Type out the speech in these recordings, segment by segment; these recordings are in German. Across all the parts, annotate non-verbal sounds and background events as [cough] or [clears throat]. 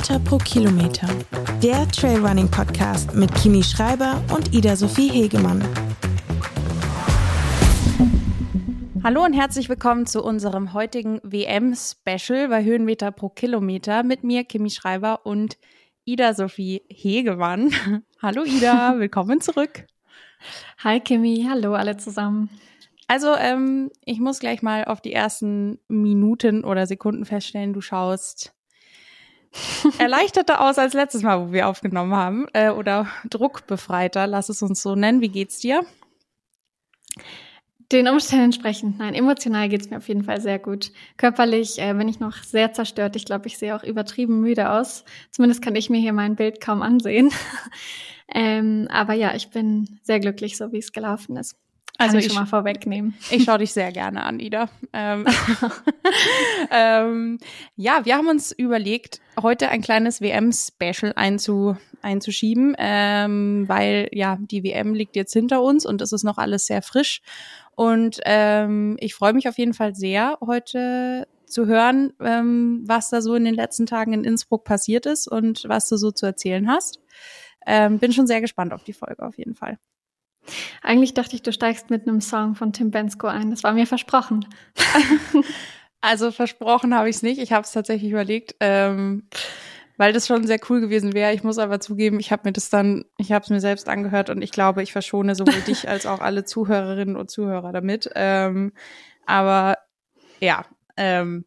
Höhenmeter pro Kilometer. Der Trailrunning Podcast mit Kimi Schreiber und Ida Sophie Hegemann. Hallo und herzlich willkommen zu unserem heutigen WM-Special bei Höhenmeter pro Kilometer mit mir, Kimi Schreiber und Ida Sophie Hegemann. [laughs] Hallo Ida, [laughs] willkommen zurück. Hi Kimi, hallo alle zusammen. Also, ähm, ich muss gleich mal auf die ersten Minuten oder Sekunden feststellen, du schaust erleichterter aus als letztes Mal, wo wir aufgenommen haben. Äh, oder druckbefreiter, lass es uns so nennen. Wie geht's dir? Den Umständen entsprechend, nein, emotional geht's mir auf jeden Fall sehr gut. Körperlich äh, bin ich noch sehr zerstört. Ich glaube, ich sehe auch übertrieben müde aus. Zumindest kann ich mir hier mein Bild kaum ansehen. [laughs] ähm, aber ja, ich bin sehr glücklich, so wie es gelaufen ist. Also ich, ich schon mal vorwegnehmen. [laughs] Ich schaue dich sehr gerne an, Ida. Ähm, [laughs] ähm, ja, wir haben uns überlegt, heute ein kleines WM-Special einzu, einzuschieben, ähm, weil ja die WM liegt jetzt hinter uns und es ist noch alles sehr frisch. Und ähm, ich freue mich auf jeden Fall sehr, heute zu hören, ähm, was da so in den letzten Tagen in Innsbruck passiert ist und was du so zu erzählen hast. Ähm, bin schon sehr gespannt auf die Folge auf jeden Fall. Eigentlich dachte ich, du steigst mit einem Song von Tim Bensko ein. Das war mir versprochen. [laughs] also versprochen habe ich es nicht. Ich habe es tatsächlich überlegt, ähm, weil das schon sehr cool gewesen wäre. Ich muss aber zugeben, ich habe mir das dann, ich habe es mir selbst angehört und ich glaube, ich verschone sowohl dich als auch alle Zuhörerinnen und Zuhörer damit. Ähm, aber ja, ähm,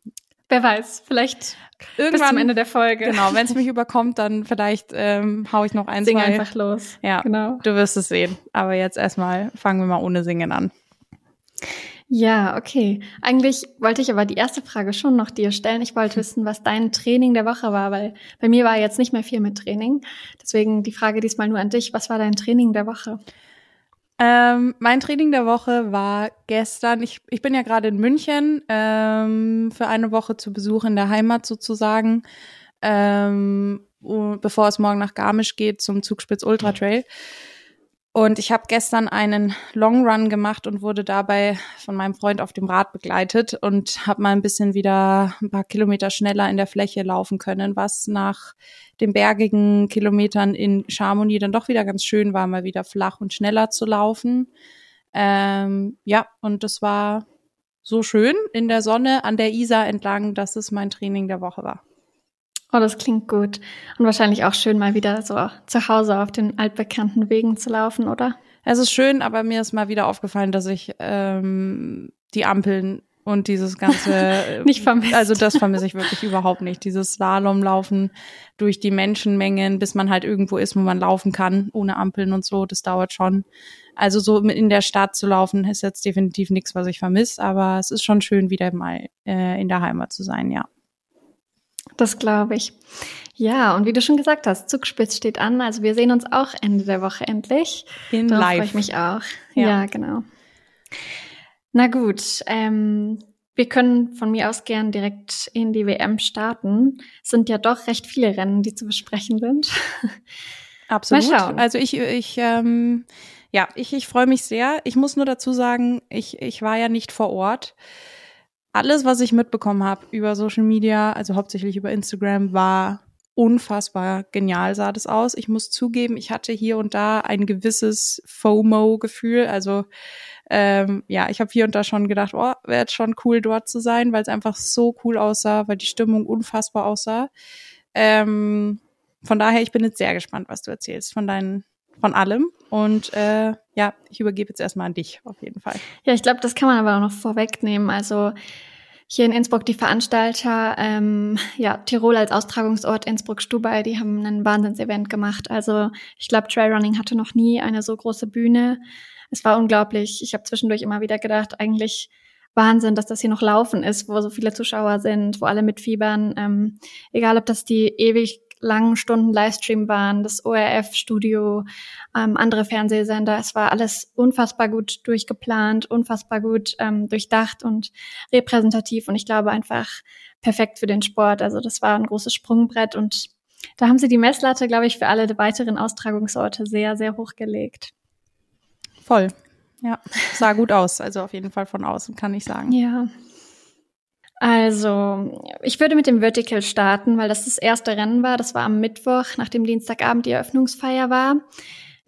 Wer weiß, vielleicht irgendwann bis zum Ende der Folge. Genau, wenn es mich überkommt, dann vielleicht ähm, hau ich noch ein, Sing zwei. einfach los. Ja, genau. Du wirst es sehen. Aber jetzt erstmal fangen wir mal ohne Singen an. Ja, okay. Eigentlich wollte ich aber die erste Frage schon noch dir stellen. Ich wollte wissen, was dein Training der Woche war, weil bei mir war jetzt nicht mehr viel mit Training. Deswegen die Frage diesmal nur an dich. Was war dein Training der Woche? Ähm, mein Training der Woche war gestern. Ich, ich bin ja gerade in München ähm, für eine Woche zu Besuch in der Heimat sozusagen, ähm, bevor es morgen nach Garmisch geht zum Zugspitz Ultra Trail. Mhm. Und ich habe gestern einen Long Run gemacht und wurde dabei von meinem Freund auf dem Rad begleitet und habe mal ein bisschen wieder ein paar Kilometer schneller in der Fläche laufen können, was nach den bergigen Kilometern in Chamonix dann doch wieder ganz schön war, mal wieder flach und schneller zu laufen. Ähm, ja, und das war so schön in der Sonne an der Isar entlang, dass es mein Training der Woche war. Oh, das klingt gut. Und wahrscheinlich auch schön, mal wieder so zu Hause auf den altbekannten Wegen zu laufen, oder? Es ist schön, aber mir ist mal wieder aufgefallen, dass ich ähm, die Ampeln und dieses ganze [laughs] nicht vermisst. Also das vermisse ich wirklich überhaupt nicht. Dieses Slalomlaufen durch die Menschenmengen, bis man halt irgendwo ist, wo man laufen kann, ohne Ampeln und so, das dauert schon. Also so in der Stadt zu laufen, ist jetzt definitiv nichts, was ich vermisse, aber es ist schon schön, wieder mal äh, in der Heimat zu sein, ja. Das glaube ich. Ja, und wie du schon gesagt hast, Zugspitz steht an. Also wir sehen uns auch Ende der Woche endlich. In Darauf live. freue ich mich auch. Ja, ja genau. Na gut, ähm, wir können von mir aus gern direkt in die WM starten. Es sind ja doch recht viele Rennen, die zu besprechen sind. [laughs] Absolut. Mal schauen. Also ich, ich, ähm, ja, ich, ich freue mich sehr. Ich muss nur dazu sagen, ich, ich war ja nicht vor Ort alles, was ich mitbekommen habe über Social Media, also hauptsächlich über Instagram, war unfassbar genial sah das aus. Ich muss zugeben, ich hatte hier und da ein gewisses FOMO-Gefühl. Also ähm, ja, ich habe hier und da schon gedacht, oh, wäre schon cool dort zu sein, weil es einfach so cool aussah, weil die Stimmung unfassbar aussah. Ähm, von daher, ich bin jetzt sehr gespannt, was du erzählst von deinen, von allem. Und äh, ja, ich übergebe jetzt erstmal an dich, auf jeden Fall. Ja, ich glaube, das kann man aber auch noch vorwegnehmen. Also hier in Innsbruck die Veranstalter, ähm, ja, Tirol als Austragungsort, Innsbruck-Stubai, die haben ein Wahnsinnsevent gemacht. Also ich glaube, Trailrunning hatte noch nie eine so große Bühne. Es war unglaublich. Ich habe zwischendurch immer wieder gedacht, eigentlich Wahnsinn, dass das hier noch laufen ist, wo so viele Zuschauer sind, wo alle mitfiebern. Ähm, egal, ob das die ewig langen Stunden Livestream waren, das ORF-Studio, ähm, andere Fernsehsender. Es war alles unfassbar gut durchgeplant, unfassbar gut ähm, durchdacht und repräsentativ und ich glaube einfach perfekt für den Sport. Also das war ein großes Sprungbrett und da haben sie die Messlatte, glaube ich, für alle weiteren Austragungsorte sehr, sehr hoch gelegt. Voll. Ja, sah gut aus. Also auf jeden Fall von außen kann ich sagen. Ja. Also, ich würde mit dem Vertical starten, weil das das erste Rennen war. Das war am Mittwoch, nachdem Dienstagabend die Eröffnungsfeier war.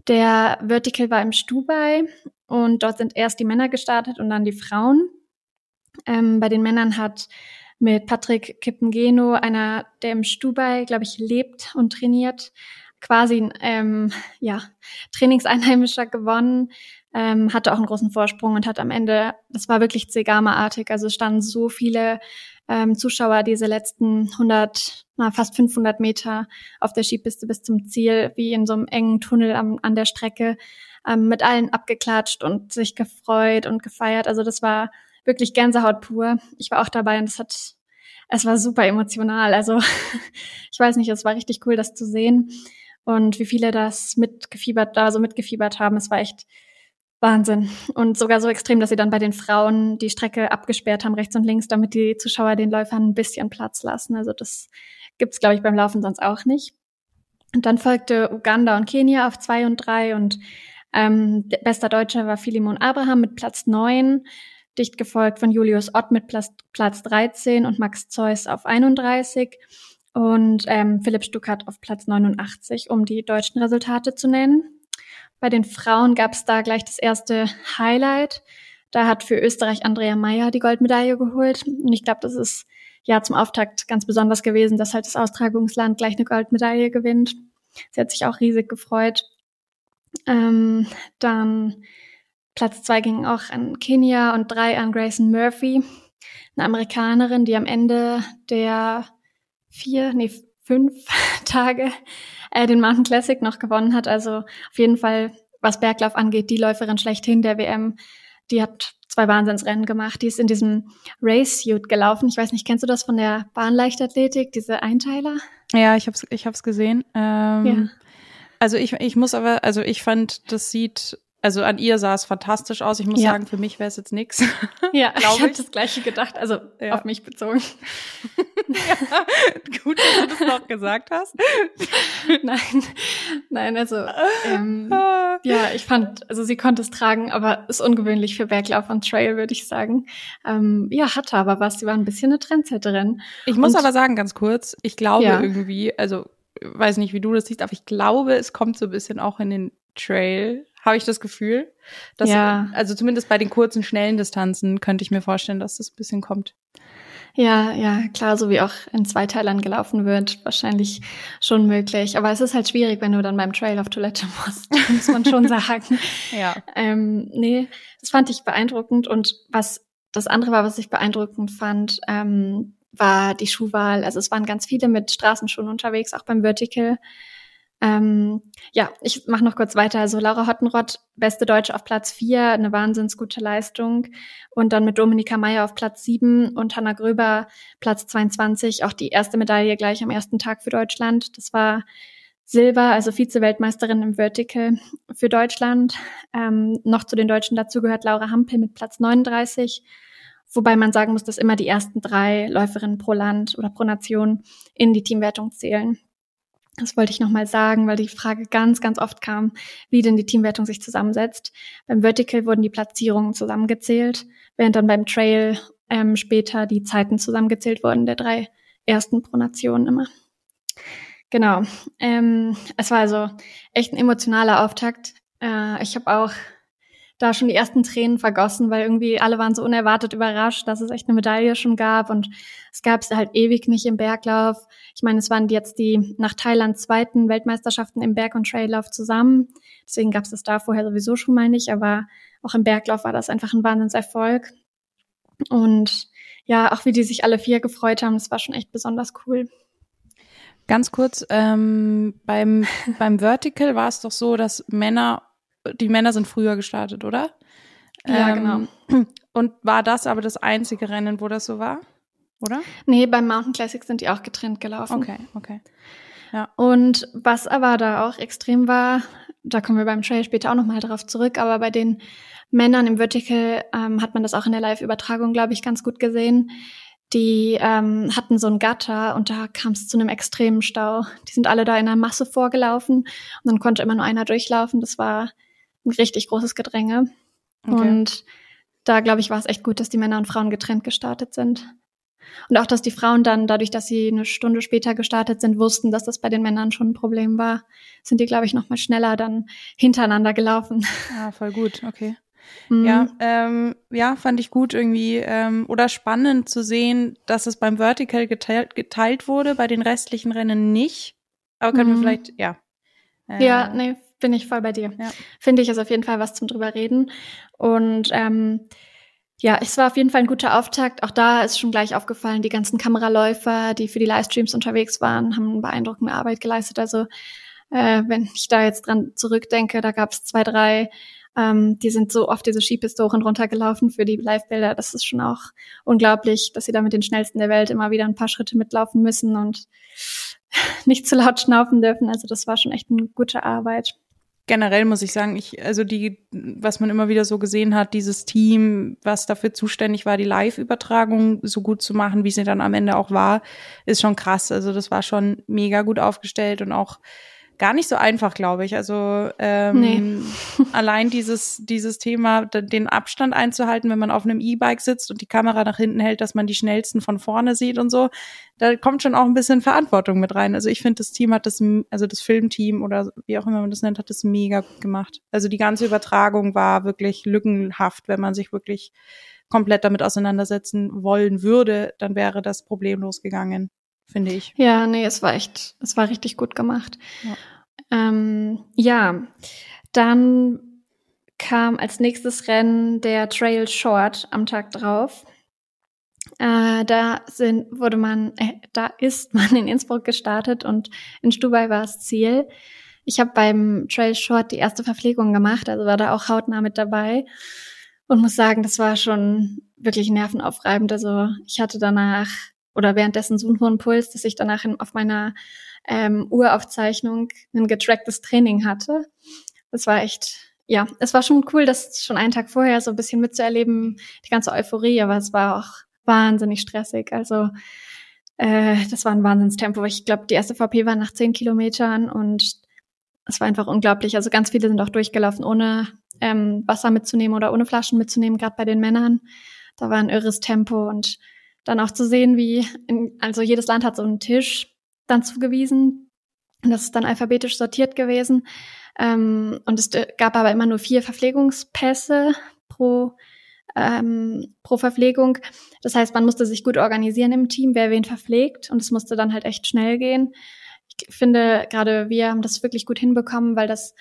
Der Vertical war im Stubai und dort sind erst die Männer gestartet und dann die Frauen. Ähm, bei den Männern hat mit Patrick Kippengeno, einer, der im Stubai, glaube ich, lebt und trainiert, quasi ähm, ja, Trainingseinheimischer gewonnen ähm, hatte auch einen großen Vorsprung und hat am Ende, das war wirklich Zegama-artig, also standen so viele ähm, Zuschauer diese letzten 100, na, fast 500 Meter auf der Skipiste bis zum Ziel, wie in so einem engen Tunnel am, an der Strecke, ähm, mit allen abgeklatscht und sich gefreut und gefeiert. Also das war wirklich Gänsehaut pur. Ich war auch dabei und es hat, es war super emotional. Also [laughs] ich weiß nicht, es war richtig cool, das zu sehen und wie viele das mitgefiebert, da so mitgefiebert haben. Es war echt Wahnsinn. Und sogar so extrem, dass sie dann bei den Frauen die Strecke abgesperrt haben, rechts und links, damit die Zuschauer den Läufern ein bisschen Platz lassen. Also das gibt's, glaube ich, beim Laufen sonst auch nicht. Und dann folgte Uganda und Kenia auf zwei und drei und ähm, bester Deutscher war Philemon Abraham mit Platz neun, dicht gefolgt von Julius Ott mit Platz, Platz 13 und Max Zeus auf 31 und ähm, Philipp Stuckert auf Platz 89, um die deutschen Resultate zu nennen. Bei den Frauen gab es da gleich das erste Highlight. Da hat für Österreich Andrea Meyer die Goldmedaille geholt. Und ich glaube, das ist ja zum Auftakt ganz besonders gewesen, dass halt das Austragungsland gleich eine Goldmedaille gewinnt. Sie hat sich auch riesig gefreut. Ähm, dann Platz zwei ging auch an Kenia und drei an Grayson Murphy, eine Amerikanerin, die am Ende der vier, nee, fünf [laughs] Tage äh, den Mountain Classic noch gewonnen hat. Also auf jeden Fall, was Berglauf angeht, die Läuferin schlechthin der WM. Die hat zwei Wahnsinnsrennen gemacht. Die ist in diesem Race-Suit gelaufen. Ich weiß nicht, kennst du das von der Bahnleichtathletik, diese Einteiler? Ja, ich hab's, ich hab's gesehen. Ähm, ja. Also ich, ich muss aber, also ich fand, das sieht also an ihr sah es fantastisch aus. Ich muss ja. sagen, für mich wäre es jetzt nix. [laughs] Ja, ich, [laughs] ich habe das gleiche gedacht, also ja. auf mich bezogen. ja, [laughs] gut, dass du das noch gesagt hast. nein, nein, also ähm, ja, ich fand, also sie konnte es tragen, aber ist ungewöhnlich für Berglauf und Trail, würde ich sagen. Ähm, ja, hatte aber was. Sie war ein bisschen eine Trendsetterin. Ich muss und, aber sagen, ganz kurz, ich glaube ja. irgendwie, also weiß nicht, wie du das siehst, aber ich glaube, es kommt so ein bisschen auch in den Trail habe ich das Gefühl. Dass, ja. Also zumindest bei den kurzen, schnellen Distanzen könnte ich mir vorstellen, dass das ein bisschen kommt. Ja, ja, klar, so wie auch in Zweiteilern gelaufen wird, wahrscheinlich schon möglich. Aber es ist halt schwierig, wenn du dann beim Trail auf Toilette [laughs] musst, muss man schon sagen. [laughs] ja. Ähm, nee, das fand ich beeindruckend. Und was das andere war, was ich beeindruckend fand, ähm, war die Schuhwahl. Also es waren ganz viele mit Straßenschuhen unterwegs, auch beim Vertical. Ähm, ja, ich mache noch kurz weiter. Also Laura Hottenrott, beste Deutsche auf Platz vier, eine wahnsinns gute Leistung. Und dann mit Dominika Meyer auf Platz sieben und Hanna Gröber Platz 22, auch die erste Medaille gleich am ersten Tag für Deutschland. Das war Silber, also Vize-Weltmeisterin im Vertical für Deutschland. Ähm, noch zu den Deutschen dazu gehört Laura Hampel mit Platz 39. Wobei man sagen muss, dass immer die ersten drei Läuferinnen pro Land oder pro Nation in die Teamwertung zählen. Das wollte ich nochmal sagen, weil die Frage ganz, ganz oft kam, wie denn die Teamwertung sich zusammensetzt. Beim Vertical wurden die Platzierungen zusammengezählt, während dann beim Trail ähm, später die Zeiten zusammengezählt wurden, der drei ersten pro Nation immer. Genau. Ähm, es war also echt ein emotionaler Auftakt. Äh, ich habe auch da schon die ersten Tränen vergossen, weil irgendwie alle waren so unerwartet überrascht, dass es echt eine Medaille schon gab und es gab es halt ewig nicht im Berglauf. Ich meine, es waren jetzt die nach Thailand zweiten Weltmeisterschaften im Berg- und Traillauf zusammen. Deswegen gab es das da vorher sowieso schon mal nicht, aber auch im Berglauf war das einfach ein Wahnsinnserfolg. Und ja, auch wie die sich alle vier gefreut haben, das war schon echt besonders cool. Ganz kurz, ähm, beim, beim Vertical war es doch so, dass Männer die Männer sind früher gestartet, oder? Ja, ähm, genau. [clears throat] Und war das aber das einzige Rennen, wo das so war? Oder? Nee, beim Mountain Classic sind die auch getrennt gelaufen. Okay, okay. Ja. Und was aber da auch extrem war, da kommen wir beim Trail später auch nochmal drauf zurück, aber bei den Männern im Vertical ähm, hat man das auch in der Live-Übertragung, glaube ich, ganz gut gesehen. Die ähm, hatten so ein Gatter und da kam es zu einem extremen Stau. Die sind alle da in einer Masse vorgelaufen und dann konnte immer nur einer durchlaufen. Das war ein richtig großes Gedränge. Okay. Und da, glaube ich, war es echt gut, dass die Männer und Frauen getrennt gestartet sind. Und auch, dass die Frauen dann, dadurch, dass sie eine Stunde später gestartet sind, wussten, dass das bei den Männern schon ein Problem war, sind die, glaube ich, noch mal schneller dann hintereinander gelaufen. Ah, voll gut, okay. Mhm. Ja, ähm, ja, fand ich gut irgendwie ähm, oder spannend zu sehen, dass es beim Vertical geteilt, geteilt wurde, bei den restlichen Rennen nicht. Aber können mhm. wir vielleicht, ja. Äh, ja, nee, bin ich voll bei dir. Ja. Finde ich ist auf jeden Fall was zum drüber reden. Und ähm, ja, es war auf jeden Fall ein guter Auftakt. Auch da ist schon gleich aufgefallen, die ganzen Kameraläufer, die für die Livestreams unterwegs waren, haben beeindruckende Arbeit geleistet. Also äh, wenn ich da jetzt dran zurückdenke, da gab es zwei, drei, ähm, die sind so oft diese Skipistoren runtergelaufen für die Live-Bilder. Das ist schon auch unglaublich, dass sie da mit den schnellsten der Welt immer wieder ein paar Schritte mitlaufen müssen und [laughs] nicht zu laut schnaufen dürfen. Also das war schon echt eine gute Arbeit generell muss ich sagen, ich, also die, was man immer wieder so gesehen hat, dieses Team, was dafür zuständig war, die Live-Übertragung so gut zu machen, wie sie dann am Ende auch war, ist schon krass. Also das war schon mega gut aufgestellt und auch gar nicht so einfach, glaube ich. Also ähm, nee. [laughs] allein dieses, dieses Thema, den Abstand einzuhalten, wenn man auf einem E-Bike sitzt und die Kamera nach hinten hält, dass man die schnellsten von vorne sieht und so, da kommt schon auch ein bisschen Verantwortung mit rein. Also ich finde, das Team hat das, also das Filmteam oder wie auch immer man das nennt, hat das mega gut gemacht. Also die ganze Übertragung war wirklich lückenhaft, wenn man sich wirklich komplett damit auseinandersetzen wollen würde, dann wäre das problemlos gegangen finde ich. Ja, nee, es war echt, es war richtig gut gemacht. Ja, ähm, ja. dann kam als nächstes Rennen der Trail Short am Tag drauf. Äh, da sind, wurde man, äh, da ist [laughs] man in Innsbruck gestartet und in Stubai war das Ziel. Ich habe beim Trail Short die erste Verpflegung gemacht, also war da auch hautnah mit dabei und muss sagen, das war schon wirklich nervenaufreibend. Also ich hatte danach oder währenddessen so einen hohen Puls, dass ich danach in, auf meiner ähm, Uraufzeichnung ein getracktes Training hatte. Das war echt, ja, es war schon cool, das schon einen Tag vorher so ein bisschen mitzuerleben, die ganze Euphorie, aber es war auch wahnsinnig stressig. Also äh, das war ein Wahnsinnstempo. Ich glaube, die erste VP war nach zehn Kilometern und es war einfach unglaublich. Also ganz viele sind auch durchgelaufen, ohne ähm, Wasser mitzunehmen oder ohne Flaschen mitzunehmen, gerade bei den Männern. Da war ein irres Tempo und dann auch zu sehen, wie, in, also jedes Land hat so einen Tisch dann zugewiesen. Und das ist dann alphabetisch sortiert gewesen. Ähm, und es gab aber immer nur vier Verpflegungspässe pro, ähm, pro Verpflegung. Das heißt, man musste sich gut organisieren im Team, wer wen verpflegt. Und es musste dann halt echt schnell gehen. Ich finde, gerade wir haben das wirklich gut hinbekommen, weil das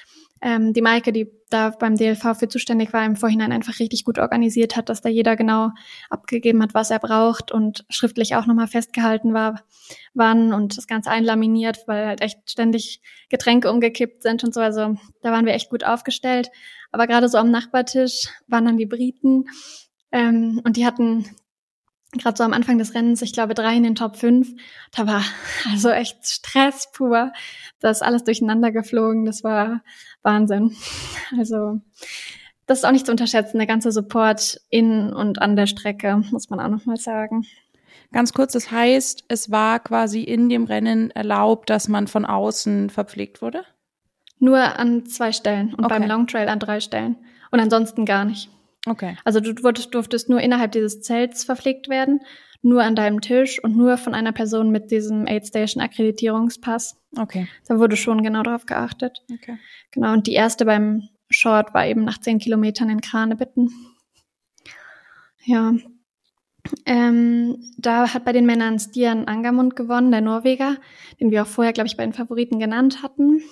ähm, die Maike, die da beim DLV für zuständig war, im Vorhinein einfach richtig gut organisiert hat, dass da jeder genau abgegeben hat, was er braucht und schriftlich auch nochmal festgehalten war, wann und das Ganze einlaminiert, weil halt echt ständig Getränke umgekippt sind und so. Also da waren wir echt gut aufgestellt. Aber gerade so am Nachbartisch waren dann die Briten ähm, und die hatten gerade so am Anfang des Rennens, ich glaube, drei in den Top 5. Da war [laughs] also echt Stress pur. Da ist alles durcheinander geflogen. Das war Wahnsinn. [laughs] Also, das ist auch nicht zu unterschätzen, der ganze Support in und an der Strecke, muss man auch nochmal sagen. Ganz kurz, das heißt, es war quasi in dem Rennen erlaubt, dass man von außen verpflegt wurde? Nur an zwei Stellen und okay. beim Long Trail an drei Stellen. Und ansonsten gar nicht. Okay. Also du durftest, nur innerhalb dieses Zelts verpflegt werden, nur an deinem Tisch und nur von einer Person mit diesem Aid Station Akkreditierungspass. Okay. Da wurde schon genau darauf geachtet. Okay. Genau. Und die erste beim Short war eben nach zehn Kilometern in Krane bitten. Ja. Ähm, da hat bei den Männern Stian Angermund gewonnen, der Norweger, den wir auch vorher, glaube ich, bei den Favoriten genannt hatten.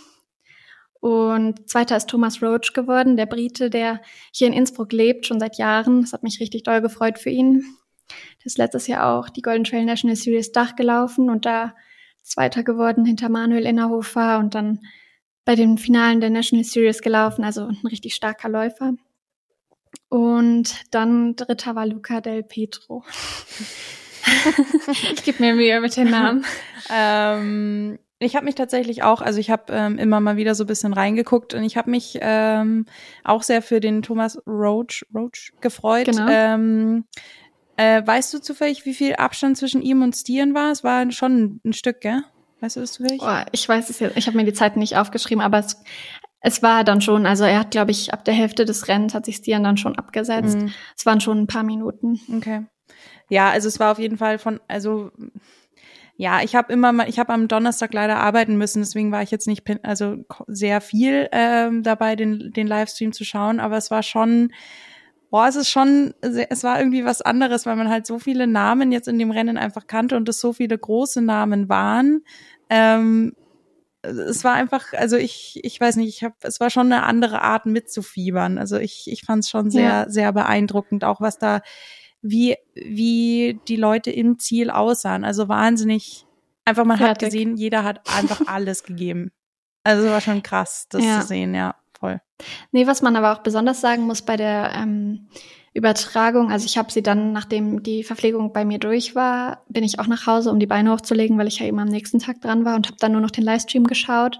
Und zweiter ist Thomas Roach geworden, der Brite, der hier in Innsbruck lebt, schon seit Jahren. Das hat mich richtig doll gefreut für ihn. Der ist letztes Jahr auch die Golden Trail National Series Dach gelaufen und da Zweiter geworden hinter Manuel Innerhofer und dann bei den Finalen der National Series gelaufen, also ein richtig starker Läufer. Und dann Dritter war Luca Del Petro. [laughs] ich gebe mir Mühe mit den Namen. [laughs] ähm, ich habe mich tatsächlich auch, also ich habe ähm, immer mal wieder so ein bisschen reingeguckt und ich habe mich ähm, auch sehr für den Thomas Roach, Roach gefreut. Genau. Ähm, äh, weißt du zufällig, wie viel Abstand zwischen ihm und Stieren war? Es war schon ein Stück, gell? Weißt du das zufällig? Oh, ich weiß es jetzt, ich habe mir die Zeiten nicht aufgeschrieben, aber es, es war dann schon, also er hat, glaube ich, ab der Hälfte des Rennens hat sich Stieren dann schon abgesetzt. Mhm. Es waren schon ein paar Minuten. Okay. Ja, also es war auf jeden Fall von, also ja, ich habe immer mal, ich habe am Donnerstag leider arbeiten müssen, deswegen war ich jetzt nicht also sehr viel ähm, dabei, den, den Livestream zu schauen, aber es war schon, boah, es ist schon, es war irgendwie was anderes, weil man halt so viele Namen jetzt in dem Rennen einfach kannte und es so viele große Namen waren. Ähm, es war einfach, also ich, ich weiß nicht, ich habe, es war schon eine andere Art mitzufiebern. Also ich, ich fand es schon sehr, ja. sehr beeindruckend, auch was da wie, wie die Leute im Ziel aussahen. Also wahnsinnig, einfach man Fertig. hat gesehen, jeder hat einfach [laughs] alles gegeben. Also war schon krass, das ja. zu sehen, ja, voll. Nee, was man aber auch besonders sagen muss bei der ähm, Übertragung, also ich habe sie dann, nachdem die Verpflegung bei mir durch war, bin ich auch nach Hause, um die Beine hochzulegen, weil ich ja eben am nächsten Tag dran war und habe dann nur noch den Livestream geschaut.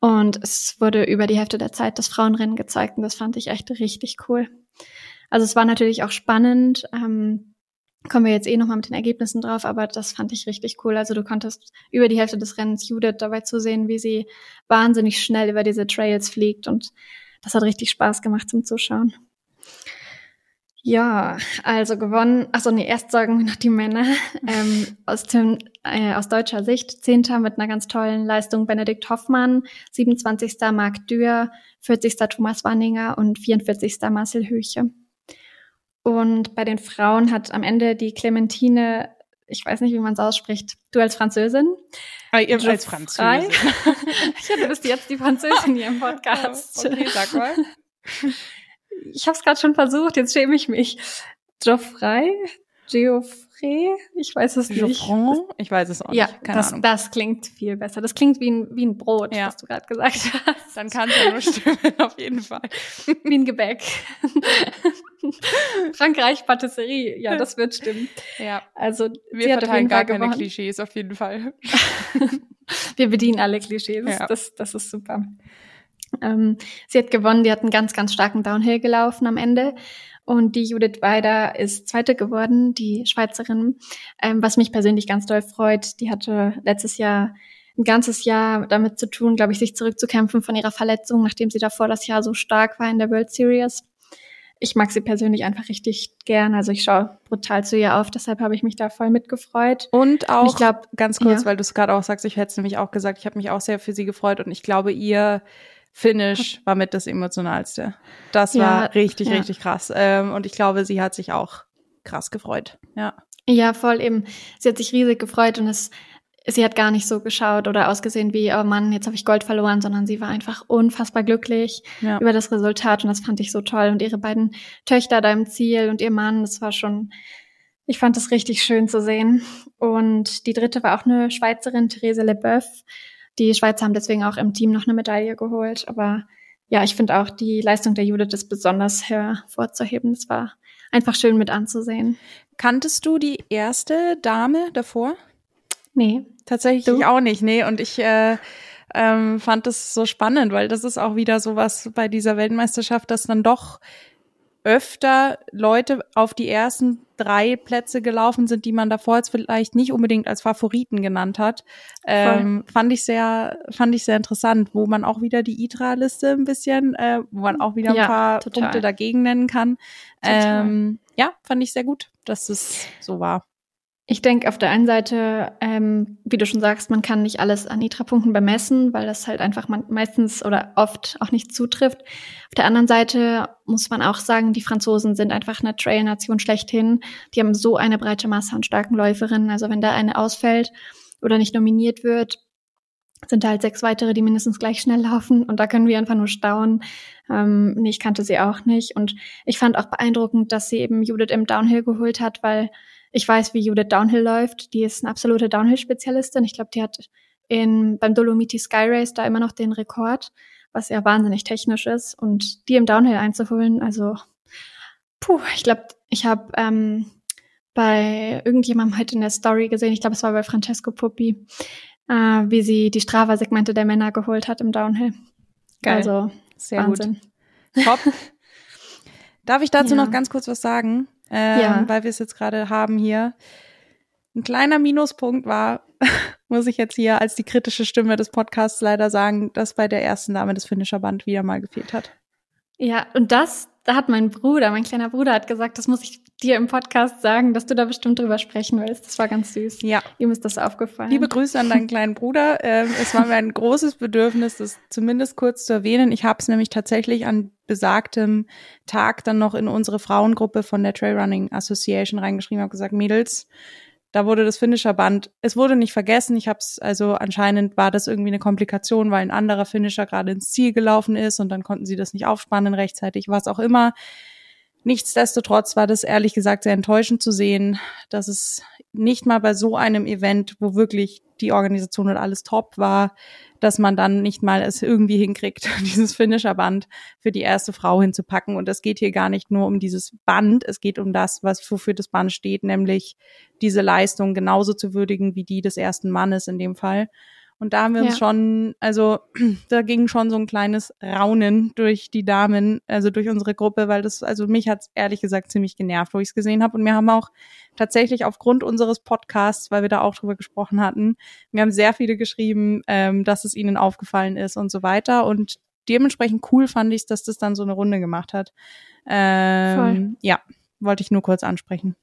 Und es wurde über die Hälfte der Zeit das Frauenrennen gezeigt und das fand ich echt richtig cool. Also es war natürlich auch spannend. Ähm, kommen wir jetzt eh nochmal mit den Ergebnissen drauf, aber das fand ich richtig cool. Also du konntest über die Hälfte des Rennens Judith dabei zu sehen, wie sie wahnsinnig schnell über diese Trails fliegt und das hat richtig Spaß gemacht zum Zuschauen. Ja, also gewonnen. Achso, nee, erst sagen wir noch die Männer. [laughs] Ähm, aus, dem, äh, aus deutscher Sicht, Zehnter mit einer ganz tollen Leistung Benedikt Hoffmann, 27. Marc Dürr, 40. Thomas Wanninger und 44. Marcel Höche. Und bei den Frauen hat am Ende die Clementine, ich weiß nicht, wie man es ausspricht, du als Französin. Ah, ihr als Französin. ich hatte bis jetzt die Französin hier im [laughs] Podcast. Okay, sag mal. Ich habe es gerade schon versucht, jetzt schäme ich mich. Geoffrey? Geoffrey? Ich weiß es nicht. Geoffrey? Ich weiß es auch ja, nicht. Keine das, Ahnung. das klingt viel besser. Das klingt wie ein, wie ein Brot, ja. was du gerade gesagt hast. Dann kann es ja nur stimmen, auf jeden Fall. [laughs] Wie ein Gebäck. [laughs] Frankreich Patisserie, ja, das [laughs] wird stimmen. Ja. Also wir verteilen gar keine gewonnen. Klischees auf jeden Fall. wir bedienen alle Klischees. Ja. Das, das ist super. Ähm, sie hat gewonnen, die hat einen ganz, ganz starken Downhill gelaufen am Ende. Und die Judith Weider ist Zweite geworden, die Schweizerin, ähm, was mich persönlich ganz doll freut. Die hatte letztes Jahr ein ganzes Jahr damit zu tun, glaube ich, sich zurückzukämpfen von ihrer Verletzung, nachdem sie davor das Jahr so stark war in der World Series. Ich mag sie persönlich einfach richtig gern. Also ich schaue brutal zu ihr auf, deshalb habe ich mich da voll mitgefreut. Und auch, und ich glaube, ganz kurz, ja. weil du es gerade auch sagst, ich hätte es nämlich auch gesagt, ich habe mich auch sehr für sie gefreut und ich glaube, ihr Finish war mit das emotionalste. Das ja, war richtig, ja. richtig krass. Ähm, und ich glaube, sie hat sich auch krass gefreut. Ja. Ja, voll eben. Sie hat sich riesig gefreut und es, sie hat gar nicht so geschaut oder ausgesehen wie, oh Mann, jetzt habe ich Gold verloren, sondern sie war einfach unfassbar glücklich ja. über das Resultat und das fand ich so toll. Und ihre beiden Töchter da im Ziel und ihr Mann, das war schon, ich fand das richtig schön zu sehen. Und die dritte war auch eine Schweizerin, Therese Leboeuf. Die Schweizer haben deswegen auch im Team noch eine Medaille geholt. Aber ja, ich finde auch die Leistung der Judith ist besonders hervorzuheben. Es war einfach schön mit anzusehen. Kanntest du die erste Dame davor? Nee. Tatsächlich du? auch nicht, nee. Und ich äh, ähm, fand das so spannend, weil das ist auch wieder so was bei dieser Weltmeisterschaft, dass dann doch öfter Leute auf die ersten drei Plätze gelaufen sind, die man davor jetzt vielleicht nicht unbedingt als Favoriten genannt hat. Ähm, fand ich sehr, fand ich sehr interessant, wo man auch wieder die ITRA-Liste ein bisschen, äh, wo man auch wieder ein ja, paar total. Punkte dagegen nennen kann. Ähm, ja, fand ich sehr gut, dass es so war. Ich denke auf der einen Seite, ähm, wie du schon sagst, man kann nicht alles an Nitra-Punkten bemessen, weil das halt einfach man meistens oder oft auch nicht zutrifft. Auf der anderen Seite muss man auch sagen, die Franzosen sind einfach eine Trail-Nation schlechthin. Die haben so eine breite Masse an starken Läuferinnen. Also wenn da eine ausfällt oder nicht nominiert wird, sind da halt sechs weitere, die mindestens gleich schnell laufen. Und da können wir einfach nur staunen. Ähm, nee, ich kannte sie auch nicht. Und ich fand auch beeindruckend, dass sie eben Judith im Downhill geholt hat, weil ich weiß, wie Judith Downhill läuft. Die ist eine absolute Downhill-Spezialistin. Ich glaube, die hat in, beim Dolomiti Sky Race da immer noch den Rekord, was ja wahnsinnig technisch ist. Und die im Downhill einzuholen, also puh, ich glaube, ich habe ähm, bei irgendjemandem heute in der Story gesehen, ich glaube, es war bei Francesco Puppi, äh, wie sie die Strava-Segmente der Männer geholt hat im Downhill. Geil. Also, Sehr Wahnsinn. gut. Top. [laughs] Darf ich dazu ja. noch ganz kurz was sagen? Ähm, ja. weil wir es jetzt gerade haben hier. Ein kleiner Minuspunkt war, [laughs] muss ich jetzt hier als die kritische Stimme des Podcasts leider sagen, dass bei der ersten Dame das Finisher Band wieder mal gefehlt hat. Ja, und das da hat mein Bruder, mein kleiner Bruder hat gesagt, das muss ich dir im Podcast sagen, dass du da bestimmt drüber sprechen willst. Das war ganz süß. Ja. Ihm ist das aufgefallen. Liebe Grüße an deinen kleinen Bruder. Ähm, es war mir ein großes Bedürfnis, das zumindest kurz zu erwähnen. Ich habe es nämlich tatsächlich an besagtem Tag dann noch in unsere Frauengruppe von der Trailrunning Association reingeschrieben, habe gesagt, Mädels, da wurde das Finisher Band, es wurde nicht vergessen, ich habe es, also anscheinend war das irgendwie eine Komplikation, weil ein anderer Finisher gerade ins Ziel gelaufen ist und dann konnten sie das nicht aufspannen rechtzeitig, was auch immer. Nichtsdestotrotz war das ehrlich gesagt sehr enttäuschend zu sehen, dass es nicht mal bei so einem Event, wo wirklich die Organisation und alles top war, dass man dann nicht mal es irgendwie hinkriegt, [laughs] dieses Finisher-Band für die erste Frau hinzupacken. Und es geht hier gar nicht nur um dieses Band, es geht um das, was wofür das Band steht, nämlich diese Leistung genauso zu würdigen wie die des ersten Mannes in dem Fall. Und da haben wir uns ja. schon, also [clears throat] da ging schon so ein kleines Raunen durch die Damen, also durch unsere Gruppe, weil das, also mich hat's ehrlich gesagt ziemlich genervt, wo ich es gesehen habe. Und wir haben auch tatsächlich aufgrund unseres Podcasts, weil wir da auch drüber gesprochen hatten, wir haben sehr viele geschrieben, ähm, dass es ihnen aufgefallen ist und so weiter. Und dementsprechend cool fand ich dass das dann so eine Runde gemacht hat. Ähm, voll. Ja, wollte ich nur kurz ansprechen.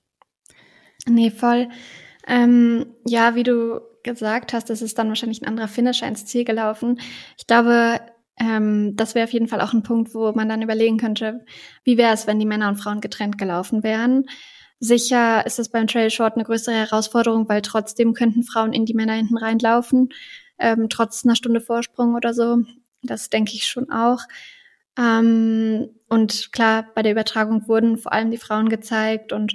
Nee, voll. Ähm, ja, wie du gesagt hast, es ist dann wahrscheinlich ein anderer Finisher ins Ziel gelaufen. Ich glaube, ähm, das wäre auf jeden Fall auch ein Punkt, wo man dann überlegen könnte, wie wäre es, wenn die Männer und Frauen getrennt gelaufen wären. Sicher ist es beim Trail Short eine größere Herausforderung, weil trotzdem könnten Frauen in die Männer hinten reinlaufen, ähm, trotz einer Stunde Vorsprung oder so. Das denke ich schon auch. Ähm, und klar, bei der Übertragung wurden vor allem die Frauen gezeigt und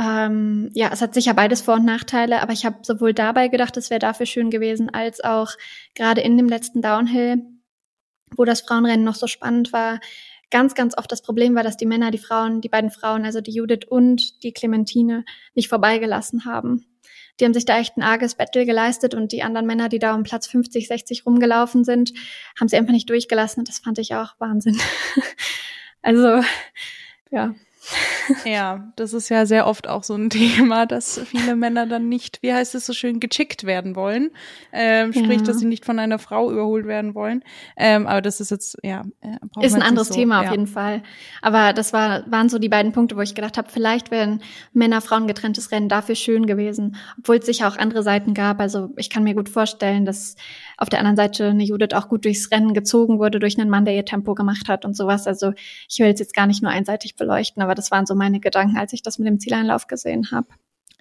ähm, ja, es hat sicher beides Vor- und Nachteile, aber ich habe sowohl dabei gedacht, es wäre dafür schön gewesen, als auch gerade in dem letzten Downhill, wo das Frauenrennen noch so spannend war, ganz, ganz oft das Problem war, dass die Männer die Frauen, die beiden Frauen, also die Judith und die Clementine, nicht vorbeigelassen haben. Die haben sich da echt ein arges Battle geleistet und die anderen Männer, die da um Platz 50, 60 rumgelaufen sind, haben sie einfach nicht durchgelassen und das fand ich auch Wahnsinn. [laughs] also, ja. Ja, das ist ja sehr oft auch so ein [laughs] Thema, dass viele Männer dann nicht, wie heißt es so schön, gechickt werden wollen. Ähm, sprich, ja. dass sie nicht von einer Frau überholt werden wollen. Ähm, aber das ist jetzt, ja. Äh, ist ein anderes so, Thema ja. auf jeden Fall. Aber das war, waren so die beiden Punkte, wo ich gedacht habe, vielleicht wären Männer-Frauen getrenntes Rennen dafür schön gewesen. Obwohl es sicher auch andere Seiten gab. Also ich kann mir gut vorstellen, dass auf der anderen Seite eine Judith auch gut durchs Rennen gezogen wurde durch einen Mann, der ihr Tempo gemacht hat und sowas. Also ich will jetzt gar nicht nur einseitig beleuchten, aber das waren so meine Gedanken, als ich das mit dem Zieleinlauf gesehen habe.